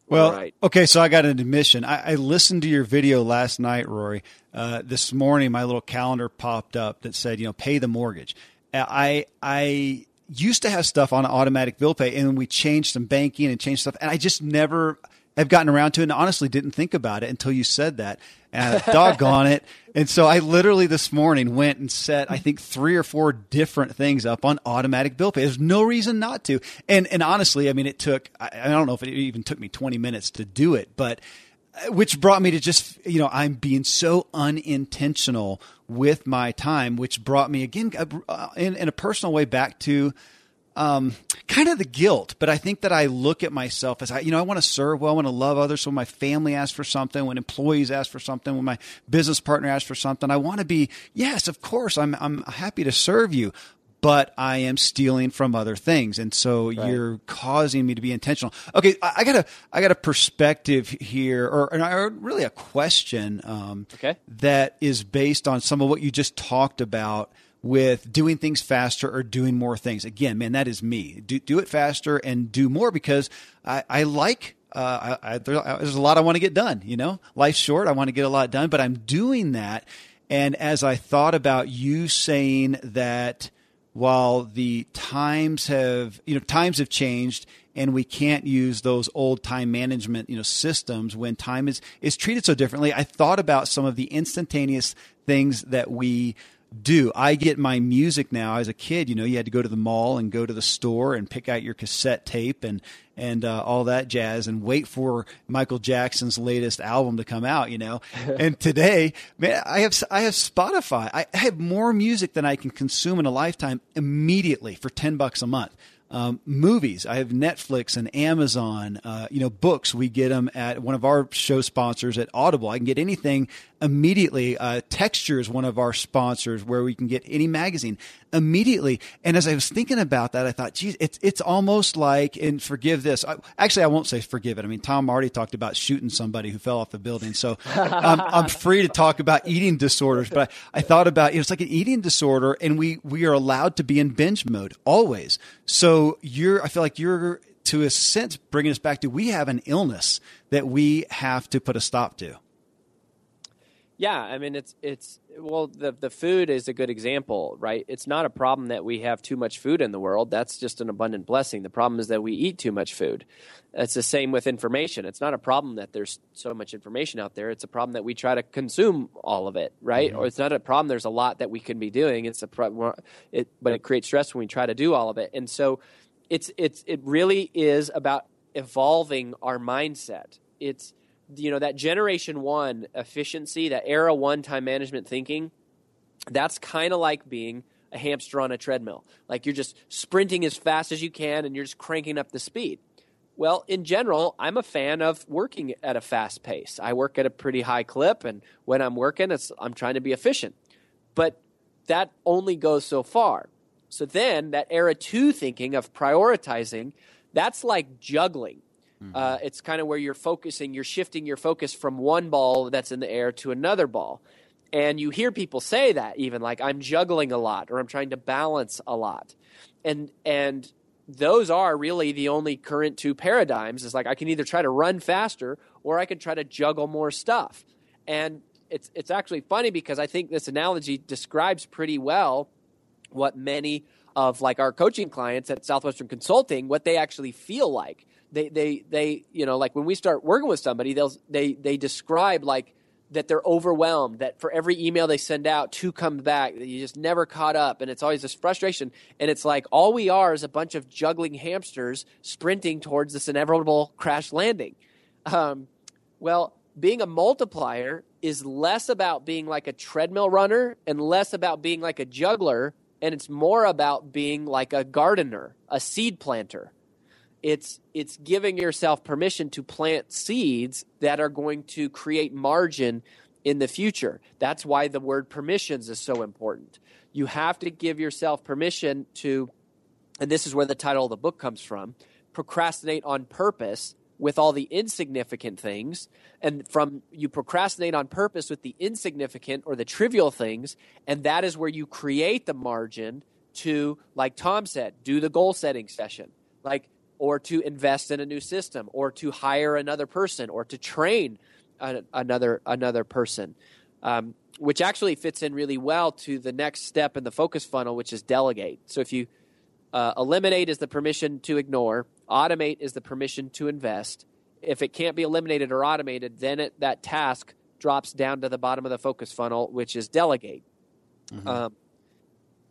Well, right. okay, so I got an admission. I, I listened to your video last night, Rory. Uh, this morning, my little calendar popped up that said, you know, pay the mortgage. Uh, I I used to have stuff on automatic bill pay, and we changed some banking and changed stuff, and I just never have gotten around to it and honestly didn't think about it until you said that. And doggone it. And so I literally this morning went and set, I think, three or four different things up on automatic bill pay. There's no reason not to. And, and honestly, I mean, it took, I, I don't know if it even took me 20 minutes to do it, but uh, which brought me to just, you know, I'm being so unintentional with my time, which brought me again uh, in, in a personal way back to, um, kind of the guilt, but I think that I look at myself as I, you know, I want to serve well, I want to love others. So when my family asks for something, when employees ask for something, when my business partner asks for something, I want to be, yes, of course, I'm, I'm happy to serve you, but I am stealing from other things. And so right. you're causing me to be intentional. Okay. I, I, got a, I got a perspective here or, or really a question, um, okay. that is based on some of what you just talked about with doing things faster or doing more things. Again, man, that is me. Do, do it faster and do more because I, I like. Uh, I, I, there's a lot I want to get done. You know, life's short. I want to get a lot done, but I'm doing that. And as I thought about you saying that while the times have, you know, times have changed and we can't use those old time management, you know, systems when time is, is treated so differently, I thought about some of the instantaneous things that we do. I get my music now as a kid. You know, you had to go to the mall and go to the store and pick out your cassette tape and and uh, all that jazz and wait for Michael Jackson's latest album to come out. You know, and today, man, I have I have Spotify. I have more music than I can consume in a lifetime immediately for ten bucks a month. Um, movies. I have Netflix and Amazon. Uh, you know, books. We get them at one of our show sponsors at Audible. I can get anything immediately. Uh, Texture is one of our sponsors where we can get any magazine immediately. And as I was thinking about that, I thought, geez, it's it's almost like. And forgive this. I, actually, I won't say forgive it. I mean, Tom already talked about shooting somebody who fell off the building, so I'm, I'm free to talk about eating disorders. But I, I thought about you know, it's like an eating disorder, and we we are allowed to be in binge mode always. So you're, I feel like you're to a sense bringing us back to we have an illness that we have to put a stop to. Yeah, I mean it's it's well the the food is a good example, right? It's not a problem that we have too much food in the world. That's just an abundant blessing. The problem is that we eat too much food. It's the same with information. It's not a problem that there's so much information out there. It's a problem that we try to consume all of it, right? Mm-hmm. Or it's not a problem there's a lot that we can be doing. It's a problem it but it creates stress when we try to do all of it. And so it's it's it really is about evolving our mindset. It's you know that generation one efficiency, that era one time management thinking, that's kind of like being a hamster on a treadmill. Like you're just sprinting as fast as you can and you're just cranking up the speed. Well, in general, I'm a fan of working at a fast pace. I work at a pretty high clip, and when I'm working, I'm trying to be efficient. But that only goes so far. So then, that era two thinking of prioritizing, that's like juggling. Mm-hmm. Uh, it's kind of where you're focusing, you're shifting your focus from one ball that's in the air to another ball. And you hear people say that even like I'm juggling a lot or I'm trying to balance a lot. And and those are really the only current two paradigms is like I can either try to run faster or I can try to juggle more stuff. And it's it's actually funny because I think this analogy describes pretty well what many of like our coaching clients at Southwestern Consulting what they actually feel like they they they you know like when we start working with somebody they'll they they describe like that they're overwhelmed that for every email they send out two come back that you just never caught up and it's always this frustration and it's like all we are is a bunch of juggling hamsters sprinting towards this inevitable crash landing. Um, well being a multiplier is less about being like a treadmill runner and less about being like a juggler and it's more about being like a gardener a seed planter it's it's giving yourself permission to plant seeds that are going to create margin in the future. That's why the word permissions is so important. You have to give yourself permission to and this is where the title of the book comes from, procrastinate on purpose with all the insignificant things and from you procrastinate on purpose with the insignificant or the trivial things and that is where you create the margin to like Tom said, do the goal setting session. Like or to invest in a new system or to hire another person or to train a, another another person um, which actually fits in really well to the next step in the focus funnel which is delegate. So if you uh, eliminate is the permission to ignore automate is the permission to invest. If it can't be eliminated or automated then it, that task drops down to the bottom of the focus funnel which is delegate. Mm-hmm. um,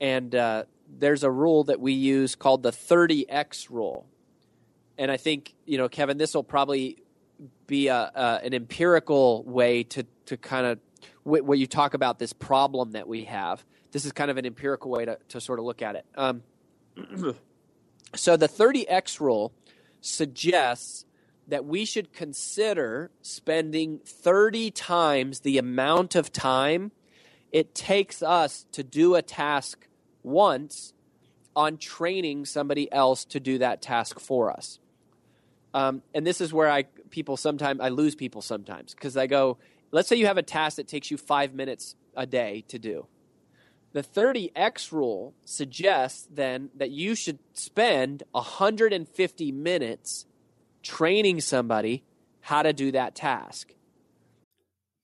and uh, there's a rule that we use called the 30x rule and I think you know, Kevin, this will probably be a, a, an empirical way to to kind of where you talk about this problem that we have. This is kind of an empirical way to, to sort of look at it. Um, so the 30x rule suggests that we should consider spending 30 times the amount of time it takes us to do a task once on training somebody else to do that task for us. Um, and this is where I people sometimes I lose people sometimes because I go, let's say you have a task that takes you five minutes a day to do. The 30x rule suggests then that you should spend 150 minutes training somebody how to do that task.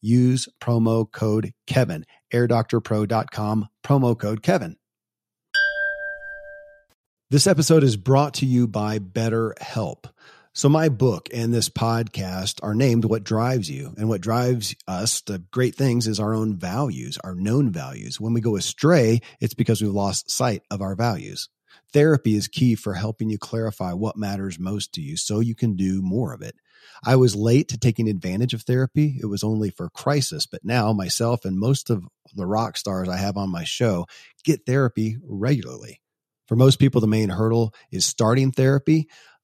use promo code Kevin. AirDoctorPro.com, promo code Kevin. This episode is brought to you by BetterHelp. So, my book and this podcast are named What Drives You. And what drives us to great things is our own values, our known values. When we go astray, it's because we've lost sight of our values. Therapy is key for helping you clarify what matters most to you so you can do more of it. I was late to taking advantage of therapy. It was only for crisis, but now myself and most of the rock stars I have on my show get therapy regularly. For most people, the main hurdle is starting therapy.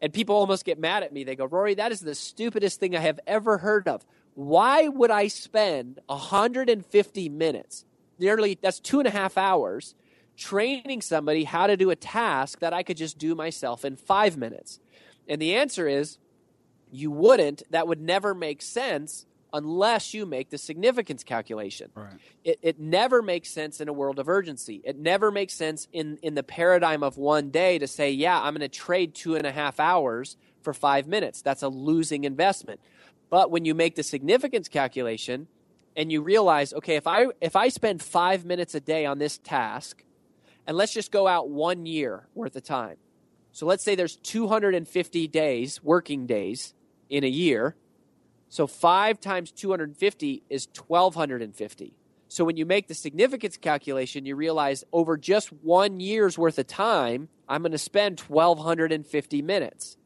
And people almost get mad at me. They go, Rory, that is the stupidest thing I have ever heard of. Why would I spend 150 minutes, nearly that's two and a half hours, training somebody how to do a task that I could just do myself in five minutes? And the answer is you wouldn't. That would never make sense unless you make the significance calculation. Right. It, it never makes sense in a world of urgency. It never makes sense in, in the paradigm of one day to say, yeah, I'm going to trade two and a half hours for five minutes. That's a losing investment. But when you make the significance calculation and you realize, okay, if I if I spend five minutes a day on this task, and let's just go out one year worth of time. So let's say there's 250 days, working days in a year so 5 times 250 is 1250. So when you make the significance calculation, you realize over just one year's worth of time, I'm going to spend 1250 minutes.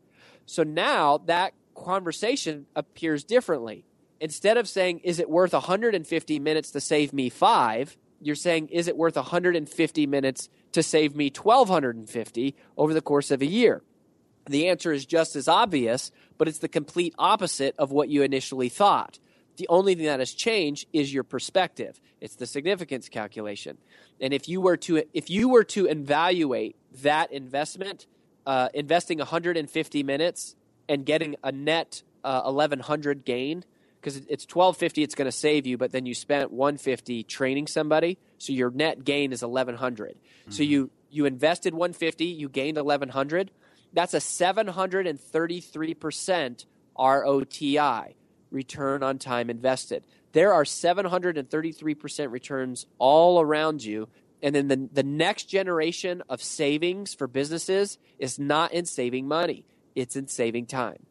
So now that conversation appears differently. Instead of saying, is it worth 150 minutes to save me five? You're saying, is it worth 150 minutes to save me 1250 over the course of a year? The answer is just as obvious, but it's the complete opposite of what you initially thought. The only thing that has changed is your perspective. It's the significance calculation. And if you were to if you were to evaluate that investment, uh, investing 150 minutes and getting a net uh, 1100 gain, because it's 1250 it's going to save you, but then you spent 150 training somebody, so your net gain is 1100. Mm-hmm. So you you invested 150, you gained 1100 that's a 733% ROTI, return on time invested. There are 733% returns all around you. And then the, the next generation of savings for businesses is not in saving money, it's in saving time.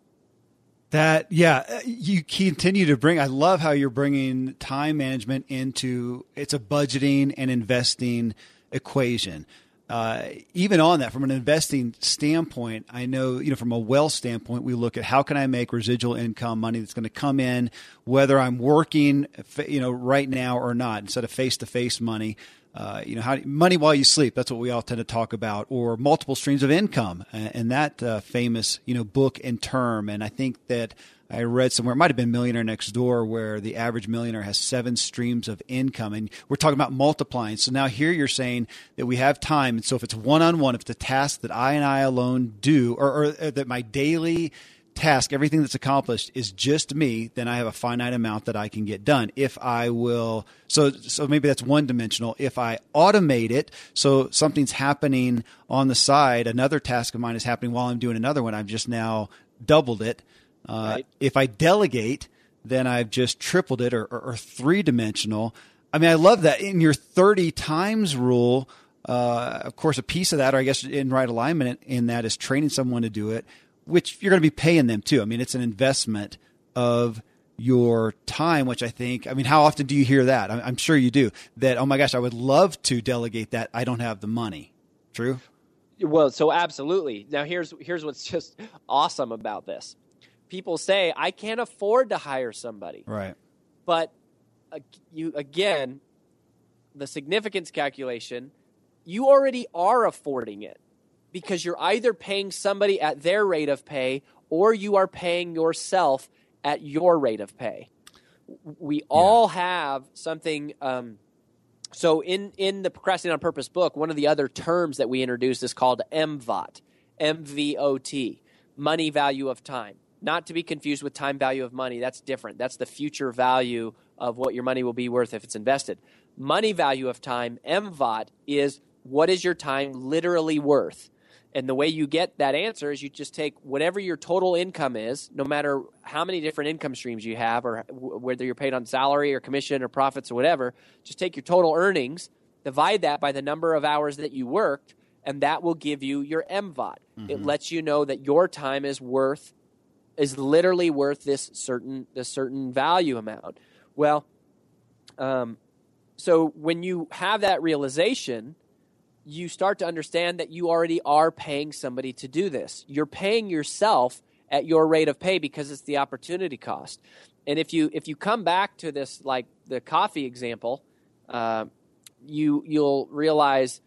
That yeah, uh, you continue to bring. I love how you're bringing time management into it's a budgeting and investing equation uh, even on that, from an investing standpoint, I know, you know, from a wealth standpoint, we look at how can I make residual income money that's going to come in, whether I'm working, you know, right now or not, instead of face to face money. Uh, you know, how money while you sleep. That's what we all tend to talk about, or multiple streams of income, and, and that uh, famous, you know, book and term. And I think that I read somewhere, it might have been Millionaire Next Door, where the average millionaire has seven streams of income. And we're talking about multiplying. So now here you're saying that we have time. And so if it's one on one, if a task that I and I alone do, or, or, or that my daily task, everything that's accomplished is just me, then I have a finite amount that I can get done. If I will, so so maybe that's one dimensional. If I automate it, so something's happening on the side, another task of mine is happening while I'm doing another one. I've just now doubled it. Uh, right. If I delegate, then I've just tripled it or, or, or three dimensional. I mean, I love that in your 30 times rule. Uh, of course, a piece of that, or I guess in right alignment in that is training someone to do it which you're going to be paying them too. I mean, it's an investment of your time, which I think, I mean, how often do you hear that? I'm sure you do. That, oh my gosh, I would love to delegate that. I don't have the money. True? Well, so absolutely. Now, here's here's what's just awesome about this. People say I can't afford to hire somebody, right? But uh, you again, the significance calculation, you already are affording it because you're either paying somebody at their rate of pay or you are paying yourself at your rate of pay. We yeah. all have something. Um, so in in the Procrastinate on Purpose book, one of the other terms that we introduced is called MVOT, MVOT, money value of time. Not to be confused with time value of money. That's different. That's the future value of what your money will be worth if it's invested. Money value of time, MVOT, is what is your time literally worth? And the way you get that answer is you just take whatever your total income is, no matter how many different income streams you have, or whether you're paid on salary or commission or profits or whatever, just take your total earnings, divide that by the number of hours that you worked, and that will give you your MVOT. Mm-hmm. It lets you know that your time is worth, is literally worth this certain, this certain value amount. Well, um, so when you have that realization, you start to understand that you already are paying somebody to do this. You're paying yourself at your rate of pay because it's the opportunity cost. And if you if you come back to this like the coffee example, uh, you you'll realize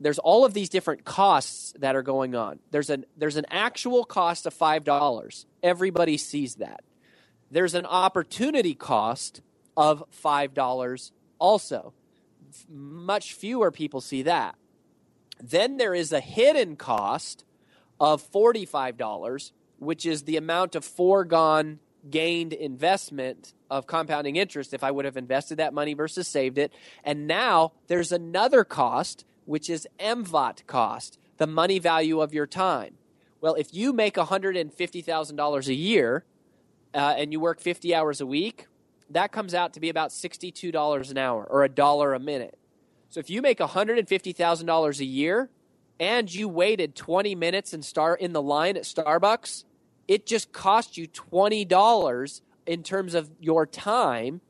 there's all of these different costs that are going on. There's an there's an actual cost of five dollars. Everybody sees that. There's an opportunity cost of five dollars also much fewer people see that. Then there is a hidden cost of $45, which is the amount of foregone gained investment of compounding interest if I would have invested that money versus saved it. And now there's another cost, which is MVOT cost, the money value of your time. Well, if you make $150,000 a year uh, and you work 50 hours a week, that comes out to be about $62 an hour or a dollar a minute. So if you make $150,000 a year and you waited 20 minutes and start in the line at Starbucks, it just cost you $20 in terms of your time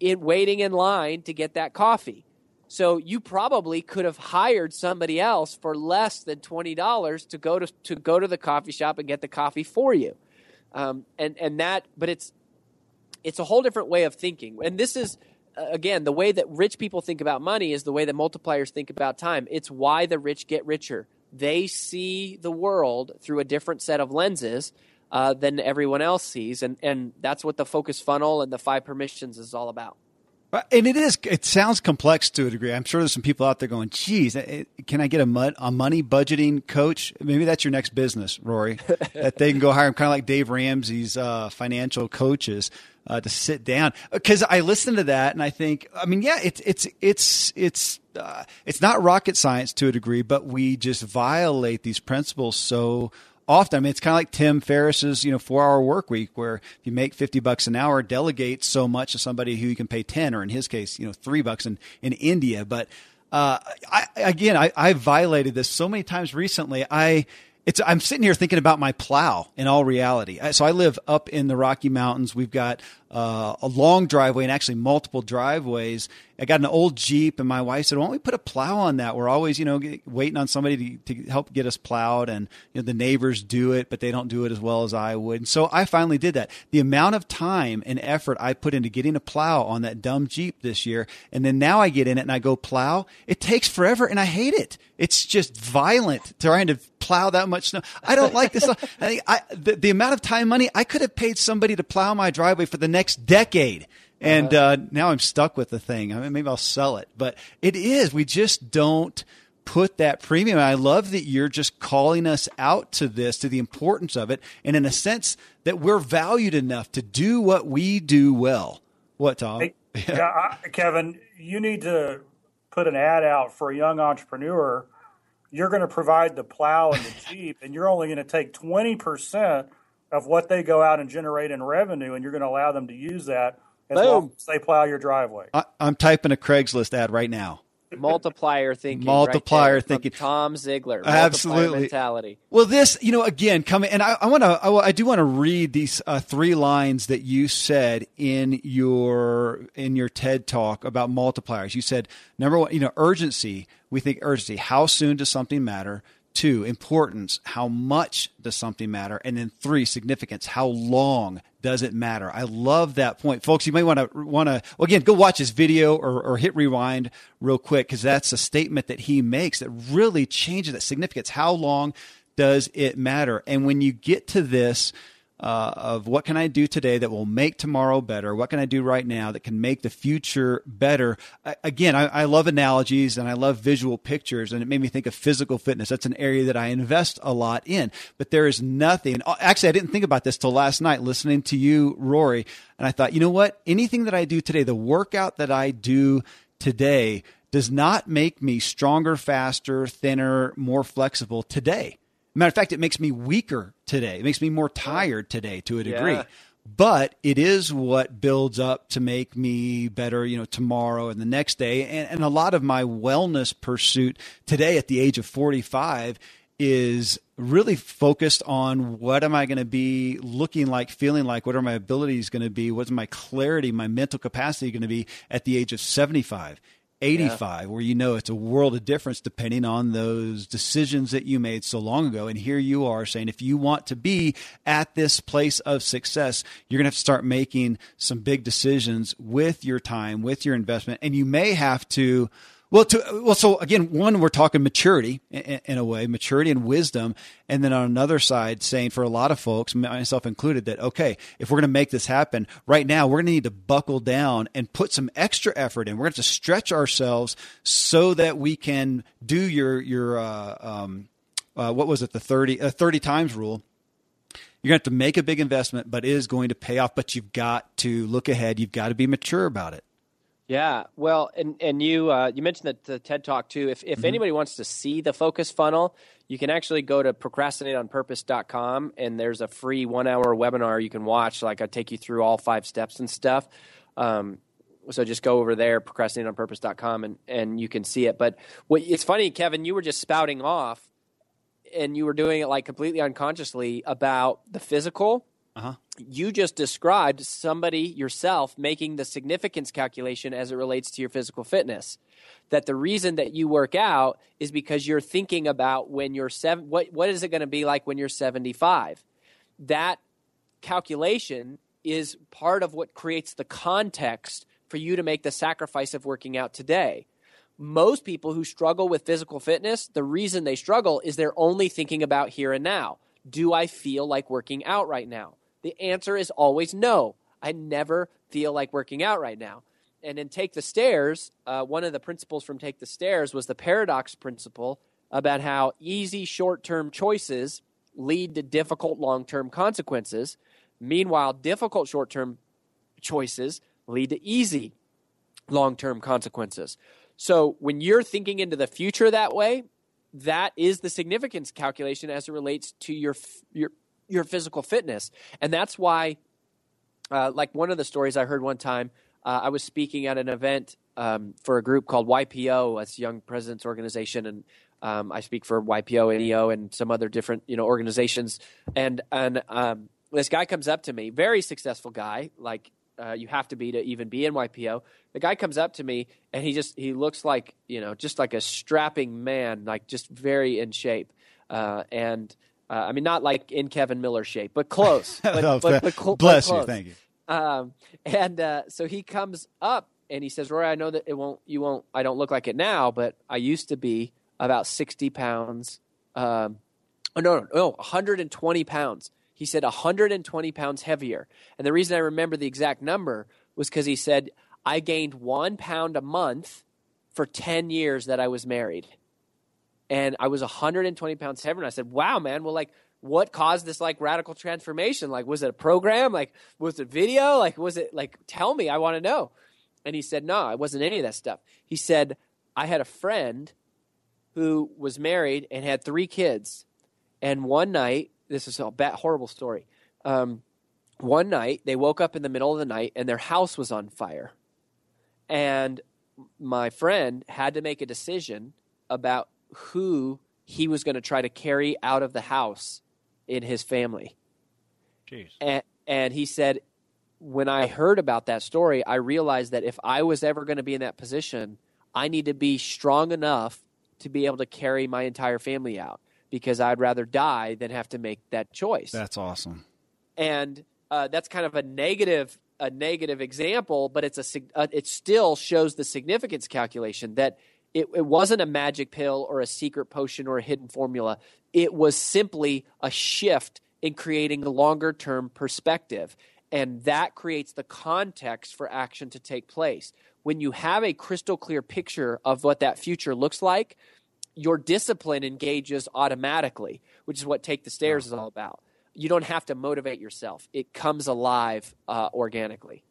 in waiting in line to get that coffee. So you probably could have hired somebody else for less than twenty dollars to go to to go to the coffee shop and get the coffee for you, um, and and that. But it's it's a whole different way of thinking. And this is, uh, again, the way that rich people think about money is the way that multipliers think about time. It's why the rich get richer. They see the world through a different set of lenses uh, than everyone else sees. And, and that's what the focus funnel and the five permissions is all about. And it is. It sounds complex to a degree. I'm sure there's some people out there going, "Geez, can I get a, mud, a money budgeting coach?" Maybe that's your next business, Rory. that they can go hire him, kind of like Dave Ramsey's uh, financial coaches uh, to sit down because I listen to that and I think, I mean, yeah, it's it's it's it's uh, it's not rocket science to a degree, but we just violate these principles so often. I mean, it's kind of like Tim Ferriss's, you know, four hour work week, where if you make 50 bucks an hour, delegate so much to somebody who you can pay 10, or in his case, you know, three bucks in, in India. But, uh, I, again, I, I violated this so many times recently. I, it's I'm sitting here thinking about my plow in all reality. So I live up in the Rocky Mountains. We've got uh, a long driveway and actually multiple driveways. I got an old Jeep, and my wife said, "Why don't we put a plow on that?" We're always, you know, waiting on somebody to, to help get us plowed, and you know, the neighbors do it, but they don't do it as well as I would. And so I finally did that. The amount of time and effort I put into getting a plow on that dumb Jeep this year, and then now I get in it and I go plow. It takes forever, and I hate it. It's just violent trying to plow that much snow. I don't like this. I, I the, the amount of time, money I could have paid somebody to plow my driveway for the next decade and uh, now I'm stuck with the thing. I mean, maybe I'll sell it, but it is. We just don't put that premium. I love that you're just calling us out to this, to the importance of it, and in a sense that we're valued enough to do what we do well. What, Tom? Hey, yeah, I, Kevin, you need to put an ad out for a young entrepreneur. You're going to provide the plow and the jeep, and you're only going to take twenty percent of what they go out and generate in revenue, and you're going to allow them to use that as Boom. long as they plow your driveway. I, I'm typing a Craigslist ad right now. multiplier thinking. Multiplier right there thinking. Tom Ziglar. Absolutely. mentality. Well, this, you know, again, coming, and I, I want to, I, I do want to read these uh, three lines that you said in your in your TED talk about multipliers. You said number one, you know, urgency. We think urgency. How soon does something matter? Two, importance. How much does something matter? And then three, significance. How long does it matter? I love that point, folks. You may want to want to well, again go watch his video or, or hit rewind real quick because that's a statement that he makes that really changes that significance. How long does it matter? And when you get to this. Uh, of what can I do today that will make tomorrow better? What can I do right now that can make the future better? I, again, I, I love analogies and I love visual pictures, and it made me think of physical fitness. That's an area that I invest a lot in. But there is nothing. Actually, I didn't think about this till last night listening to you, Rory, and I thought, you know what? Anything that I do today, the workout that I do today, does not make me stronger, faster, thinner, more flexible today. Matter of fact, it makes me weaker today. It makes me more tired today to a degree. Yeah. But it is what builds up to make me better, you know, tomorrow and the next day. And, and a lot of my wellness pursuit today at the age of 45 is really focused on what am I going to be looking like, feeling like, what are my abilities going to be, what's my clarity, my mental capacity going to be at the age of 75. 85 where you know it's a world of difference depending on those decisions that you made so long ago. And here you are saying if you want to be at this place of success you're going to have to start making some big decisions with your time with your investment. And you may have to well, to, well, so again, one, we're talking maturity in, in, a way, maturity and wisdom. And then on another side, saying for a lot of folks, myself included, that, okay, if we're going to make this happen right now, we're going to need to buckle down and put some extra effort in. We're going to stretch ourselves so that we can do your, your, uh, um, uh, what was it, the 30, uh, 30 times rule. You're going to have to make a big investment, but it is going to pay off. But you've got to look ahead. You've got to be mature about it. Yeah, well, and and you uh, you mentioned that the TED Talk too. If if mm-hmm. anybody wants to see the focus funnel, you can actually go to procrastinateonpurpose.com and there's a free one hour webinar you can watch. Like I take you through all five steps and stuff. Um, so just go over there, procrastinateonpurpose.com, and and you can see it. But what it's funny, Kevin, you were just spouting off, and you were doing it like completely unconsciously about the physical uh-huh. You just described somebody yourself making the significance calculation as it relates to your physical fitness. That the reason that you work out is because you're thinking about when you're seven. What what is it going to be like when you're 75? That calculation is part of what creates the context for you to make the sacrifice of working out today. Most people who struggle with physical fitness, the reason they struggle is they're only thinking about here and now. Do I feel like working out right now? The answer is always no. I never feel like working out right now. And in Take the Stairs, uh, one of the principles from Take the Stairs was the paradox principle about how easy short term choices lead to difficult long term consequences. Meanwhile, difficult short term choices lead to easy long term consequences. So when you're thinking into the future that way, that is the significance calculation as it relates to your your your physical fitness. And that's why, uh, like one of the stories I heard one time, uh, I was speaking at an event um, for a group called YPO, that's Young Presidents Organization, and um, I speak for YPO, NEO, and some other different you know organizations. And and um, this guy comes up to me, very successful guy, like uh, you have to be to even be in YPO. The guy comes up to me and he just he looks like you know just like a strapping man, like just very in shape, uh, and uh, I mean, not like in Kevin Miller shape, but close. But, oh, but, but cl- bless but you, thank you. Um, and uh, so he comes up and he says, "Roy, I know that it won't, you won't, I don't look like it now, but I used to be about sixty pounds. Um, oh no, no, no, one hundred and twenty pounds." He said 120 pounds heavier. And the reason I remember the exact number was because he said, I gained one pound a month for 10 years that I was married. And I was 120 pounds heavier. And I said, "Wow, man! Well, like, what caused this like radical transformation? Like, was it a program? Like, was it video? Like, was it like? Tell me, I want to know." And he said, "No, it wasn't any of that stuff." He said, "I had a friend who was married and had three kids, and one night, this is a bad, horrible story." Um, one night they woke up in the middle of the night and their house was on fire and my friend had to make a decision about who he was going to try to carry out of the house in his family Jeez. and, and he said when i heard about that story i realized that if i was ever going to be in that position i need to be strong enough to be able to carry my entire family out because i'd rather die than have to make that choice That's awesome. and uh, that's kind of a negative a negative example, but it's a uh, it still shows the significance calculation that it, it wasn't a magic pill or a secret potion or a hidden formula. It was simply a shift in creating a longer term perspective. And that creates the context for action to take place. When you have a crystal clear picture of what that future looks like, your discipline engages automatically, which is what Take the Stairs is all about you don't have to motivate yourself. It comes alive uh, organically.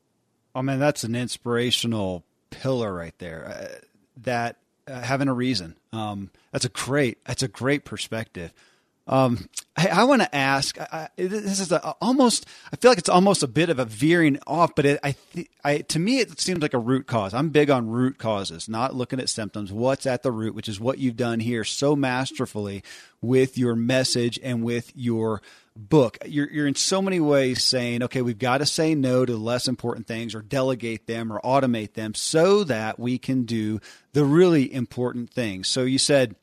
Oh man, that's an inspirational pillar right there. Uh, that having a reason. Um, that's a great. That's a great perspective. Um, I, I want to ask. I, this is a, almost. I feel like it's almost a bit of a veering off, but it, I, th- I, to me, it seems like a root cause. I'm big on root causes, not looking at symptoms. What's at the root, which is what you've done here so masterfully with your message and with your book. You're, you're in so many ways saying, okay, we've got to say no to less important things or delegate them or automate them so that we can do the really important things. So you said,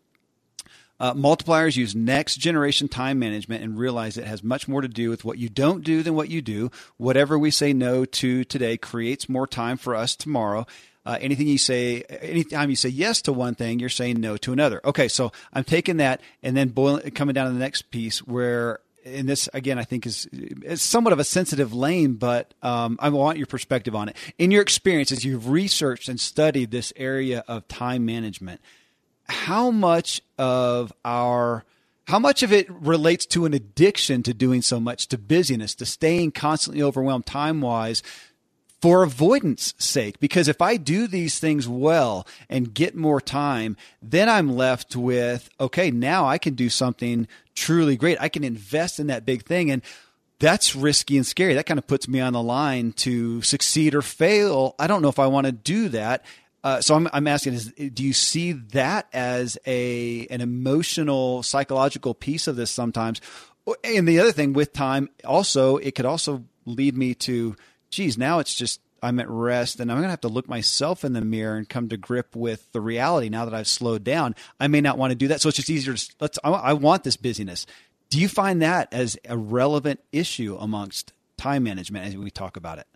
uh, multipliers use next generation time management and realize it has much more to do with what you don't do than what you do. Whatever we say no to today creates more time for us tomorrow. Uh, anything you say, anytime you say yes to one thing, you're saying no to another. Okay, so I'm taking that and then boiling, coming down to the next piece where and this again I think is, is somewhat of a sensitive lane, but um, I want your perspective on it. In your experience, as you've researched and studied this area of time management, how much of our how much of it relates to an addiction to doing so much, to busyness, to staying constantly overwhelmed time wise, for avoidance sake? Because if i do these things well and get more time then i'm left with okay now i can do something truly great. I can invest in that big thing. And that's risky and scary. That kind of puts me on the line to succeed or fail. I don't know if i want to do that uh, so I'm, I'm asking is do you see that as a an emotional psychological piece of this sometimes and the other thing with time also it could also lead me to geez, now it's just I'm at rest and I'm going to have to look myself in the mirror and come to grip with the reality now that I've slowed down. I may not want to do that. So it's just easier to let's, I, want this busyness. Do you find that as a relevant issue amongst time management as we talk about it?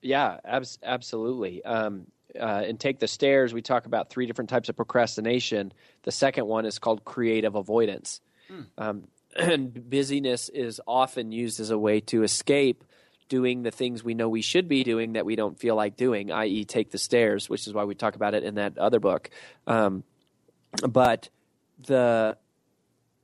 Yeah, abs- absolutely. Um, uh, and take the stairs, we talk about three different types of procrastination. The second one is called creative avoidance. Hmm. Um, and busyness is often used as a way to escape doing the things we know we should be doing that we don't feel like doing, i.e., take the stairs, which is why we talk about it in that other book. Um, but the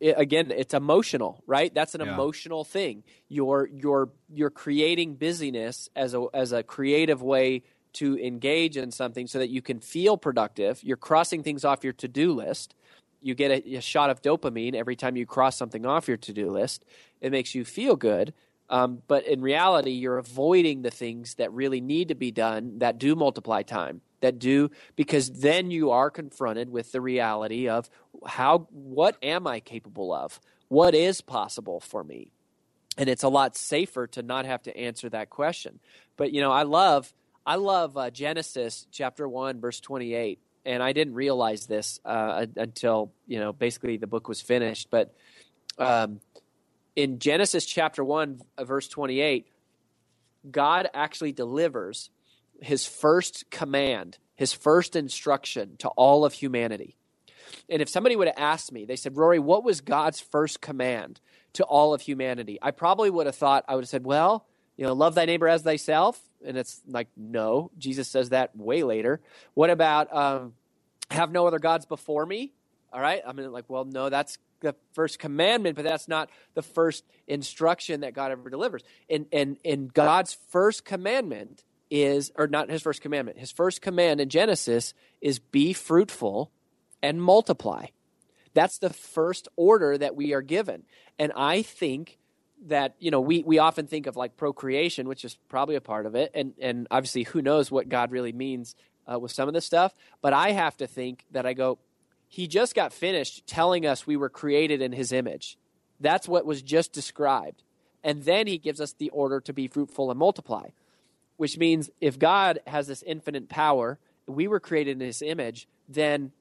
it, again, it's emotional, right? That's an yeah. emotional thing. You're you're you're creating busyness as a as a creative way to engage in something so that you can feel productive. You're crossing things off your to do list. You get a, a shot of dopamine every time you cross something off your to do list. It makes you feel good. Um, but in reality, you're avoiding the things that really need to be done that do multiply time, that do, because then you are confronted with the reality of how, what am I capable of? What is possible for me? And it's a lot safer to not have to answer that question. But, you know, I love, I love uh, Genesis chapter 1, verse 28. And I didn't realize this uh, until, you know, basically the book was finished. But, um, in Genesis chapter 1, uh, verse 28, God actually delivers his first command, his first instruction to all of humanity. And if somebody would have asked me, they said, Rory, what was God's first command to all of humanity? I probably would have thought, I would have said, well, you know, love thy neighbor as thyself. And it's like, no, Jesus says that way later. What about um, have no other gods before me? All right. I mean, like, well, no, that's the first commandment, but that's not the first instruction that God ever delivers. And and and God's first commandment is, or not his first commandment, his first command in Genesis is be fruitful and multiply. That's the first order that we are given. And I think that, you know, we, we often think of like procreation, which is probably a part of it. And, and obviously, who knows what God really means uh, with some of this stuff. But I have to think that I go, he just got finished telling us we were created in his image. That's what was just described. And then he gives us the order to be fruitful and multiply, which means if God has this infinite power, we were created in his image, then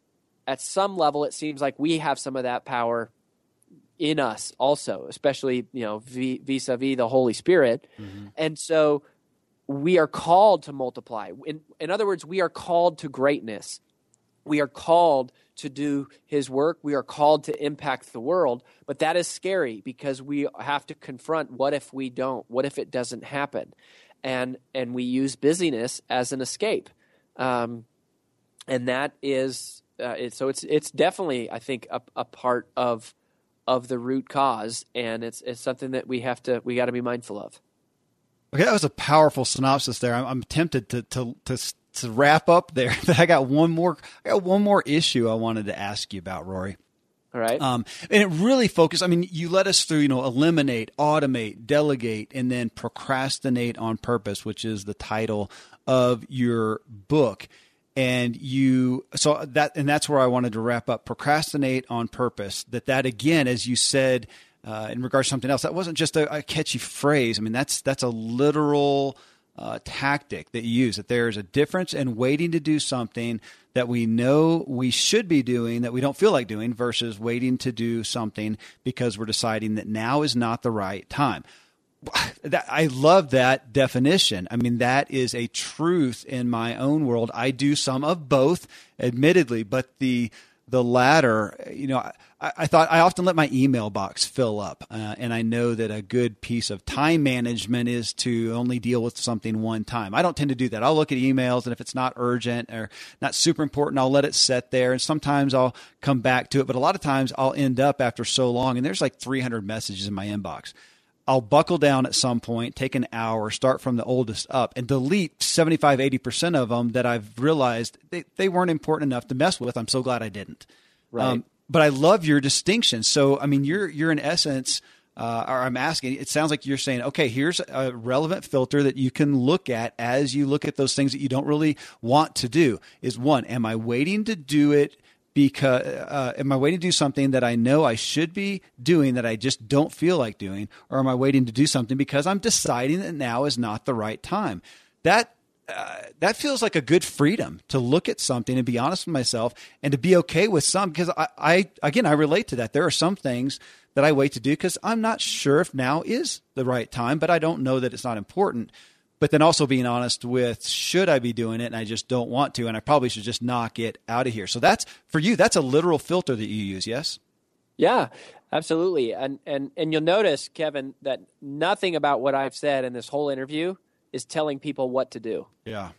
at some level it seems like we have some of that power in us also, especially, you know, vis a vis the Holy Spirit. Mm-hmm. And so we are called to multiply. In, in other words, we are called to greatness. We are called to do his work. We are called to impact the world. But that is scary because we have to confront what if we don't? What if it doesn't happen? And, and we use busyness as an escape. Um, and that is, uh, it, so it's, it's definitely, I think, a, a part of, of the root cause. And it's, it's something that we have to, we got to be mindful of. Okay, that was a powerful synopsis there. I'm, I'm tempted to, to, to to wrap up there, but I got one more. I got one more issue I wanted to ask you about, Rory. All right. Um, and it really focused. I mean, you led us through, you know, eliminate, automate, delegate, and then procrastinate on purpose, which is the title of your book. And you, so that, and that's where I wanted to wrap up. Procrastinate on purpose. That that again, as you said, uh, in regards to something else, that wasn't just a, a catchy phrase. I mean, that's that's a literal uh, tactic that you use. That there is a difference in waiting to do something that we know we should be doing that we don't feel like doing versus waiting to do something because we're deciding that now is not the right time. I love that definition. I mean, that is a truth in my own world. I do some of both, admittedly, but the the latter, you know, I, I, thought I often let my email box fill up, uh, and I know that a good piece of time management is to only deal with something one time. I don't tend to do that. I'll look at emails, and if it's not urgent or not super important, I'll let it sit there, and sometimes I'll come back to it. But a lot of times, I'll end up after so long, and there's like 300 messages in my inbox. I'll buckle down at some point, take an hour, start from the oldest up, and delete 75, 80% of them that I've realized they, they weren't important enough to mess with. I'm so glad I didn't. Right. Um, but I love your distinction. So, I mean, you're, you're in essence, uh, or I'm asking, it sounds like you're saying, okay, here's a relevant filter that you can look at as you look at those things that you don't really want to do. Is one, am I waiting to do it because uh, am I waiting to do something that I know I should be doing that I just don't feel like doing, or am I waiting to do something because I'm deciding that now is not the right time? That uh, that feels like a good freedom to look at something and be honest with myself and to be okay with some because I, I again I relate to that. There are some things that I wait to do because I'm not sure if now is the right time, but I don't know that it's not important but then also being honest with should I be doing it and I just don't want to and I probably should just knock it out of here. So that's for you that's a literal filter that you use, yes? Yeah, absolutely. And and and you'll notice Kevin that nothing about what I've said in this whole interview is telling people what to do. Yeah.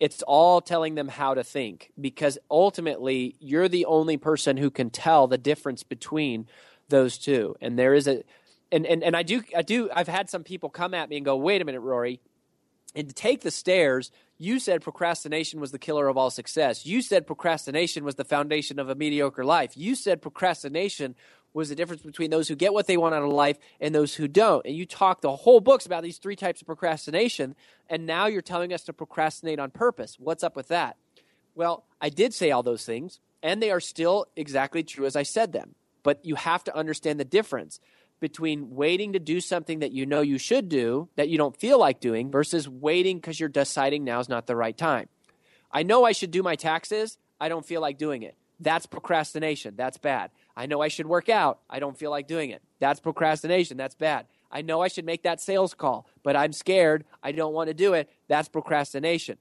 It's all telling them how to think because ultimately you're the only person who can tell the difference between those two. And there is a and, and, and I do I do I've had some people come at me and go, wait a minute, Rory, and to take the stairs, you said procrastination was the killer of all success. You said procrastination was the foundation of a mediocre life. You said procrastination was the difference between those who get what they want out of life and those who don't. And you talked the whole books about these three types of procrastination, and now you're telling us to procrastinate on purpose. What's up with that? Well, I did say all those things, and they are still exactly true as I said them. But you have to understand the difference between waiting to do something that you know you should do that you don't feel like doing versus waiting because you're deciding now is not the right time. I know I should do my taxes. I don't feel like doing it. That's procrastination. That's bad. I know I should work out. I don't feel like doing it. That's procrastination. That's bad. I know I should make that sales call, but I'm scared. I don't want to do it. That's procrastination.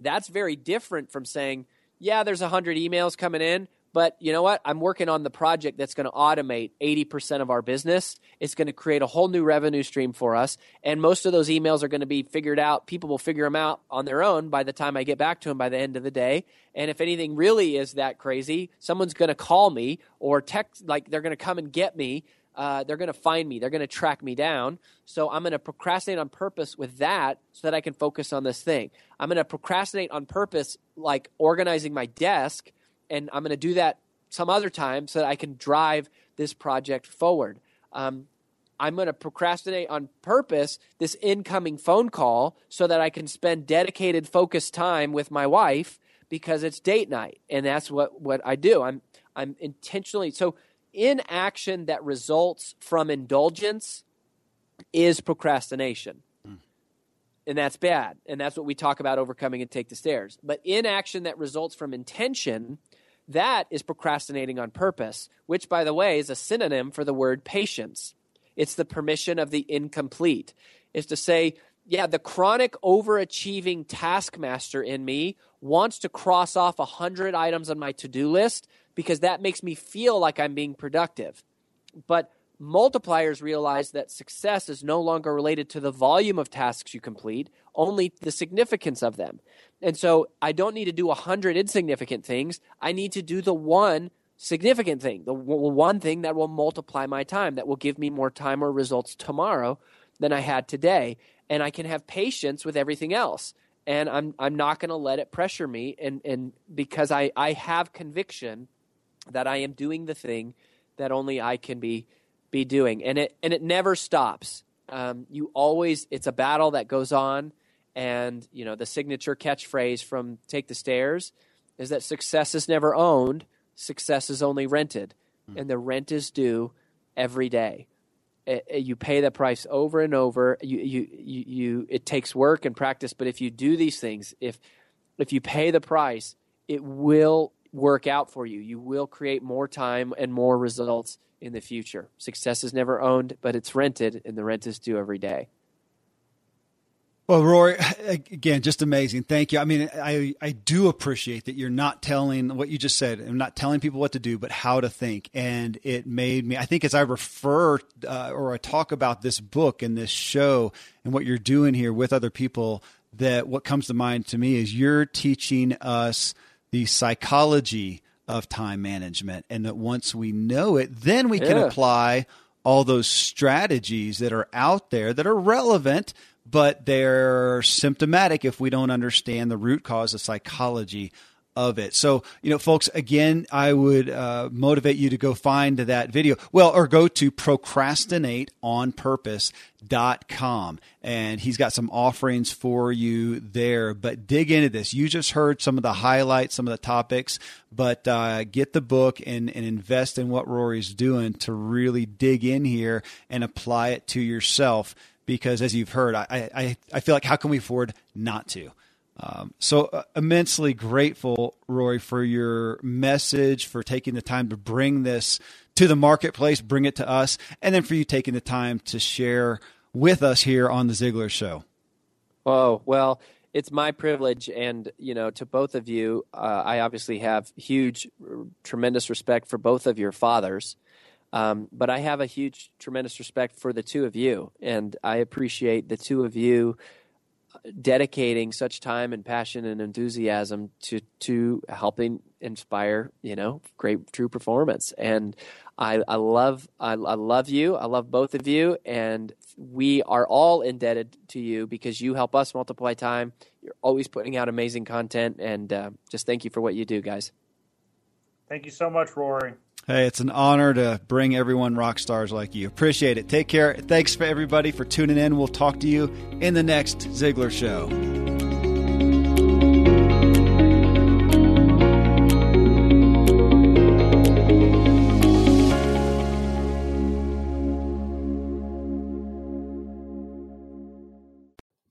That's very different from saying, yeah, there's 100 emails coming in, But you know what? I'm working on the project that's going to automate 80% of our business. It's going to create a whole new revenue stream for us. And most of those emails are going to be figured out. People will figure them out on their own by the time I get back to them by the end of the day. And if anything really is that crazy, someone's going to call me or text, like they're going to come and get me. Uh, they're going to find me. They're going to track me down. So I'm going to procrastinate on purpose with that so that I can focus on this thing. I'm going to procrastinate on purpose, like organizing my desk and I'm going to do that some other time so that I can drive this project forward. Um, I'm going to procrastinate on purpose this incoming phone call so that I can spend dedicated, focused time with my wife because it's date night, and that's what what I do. I'm I'm intentionally so inaction that results from indulgence is procrastination. Hmm. And that's bad. And that's what we talk about overcoming and take the stairs. But inaction that results from intention that is procrastinating on purpose, which, by the way, is a synonym for the word patience. It's the permission of the incomplete. Is to say, yeah, the chronic overachieving taskmaster in me wants to cross off a 100 items on my to do list because that makes me feel like I'm being productive. But multipliers realize that success is no longer related to the volume of tasks you complete, only the significance of them. And so I don't need to do a hundred insignificant things. I need to do the one significant thing, the one thing that will multiply my time, that will give me more time or results tomorrow than I had today. And I can have patience with everything else. And I'm I'm not going to let it pressure me and and because I I have conviction that I am doing the thing that only I can be be doing. And it and it never stops. Um, you always it's a battle that goes on and you know the signature catchphrase from Take the Stairs is that success is never owned, success is only rented, mm. and the rent is due every day. It, it, you pay the price over and over. You, you, you, you, it takes work and practice, but if you do these things, if if you pay the price, it will work out for you. You will create more time and more results in the future. Success is never owned, but it's rented, and the rent is due every day. Well, Rory, again, just amazing. Thank you. I mean, I, I do appreciate that you're not telling what you just said. I'm not telling people what to do, but how to think. And it made me, I think as I refer uh, or I talk about this book and this show and what you're doing here with other people, that what comes to mind to me is you're teaching us the psychology of time management. And that once we know it, then we yeah. can apply all those strategies that are out there that are relevant but they're symptomatic if we don't understand the root cause of psychology of it. So, you know, folks, again, I would uh, motivate you to go find that video. Well, or go to procrastinateonpurpose.com and he's got some offerings for you there. But dig into this. You just heard some of the highlights, some of the topics, but uh, get the book and, and invest in what Rory's doing to really dig in here and apply it to yourself because as you've heard, I, I, I feel like how can we afford not to? Um, so uh, immensely grateful, Roy, for your message, for taking the time to bring this to the marketplace, bring it to us, and then for you taking the time to share with us here on the Ziglar Show. Oh well, it's my privilege, and you know, to both of you, uh, I obviously have huge, tremendous respect for both of your fathers. Um, but I have a huge, tremendous respect for the two of you, and I appreciate the two of you dedicating such time and passion and enthusiasm to to helping inspire you know great true performance. And i i love I, I love you. I love both of you. And we are all indebted to you because you help us multiply time. You're always putting out amazing content. And uh, just thank you for what you do guys. Thank you so much rory Hey, it's an honor to bring everyone rock stars like you. Appreciate it. Take care. Thanks for everybody for tuning in. We'll talk to you in the next Ziglar Show.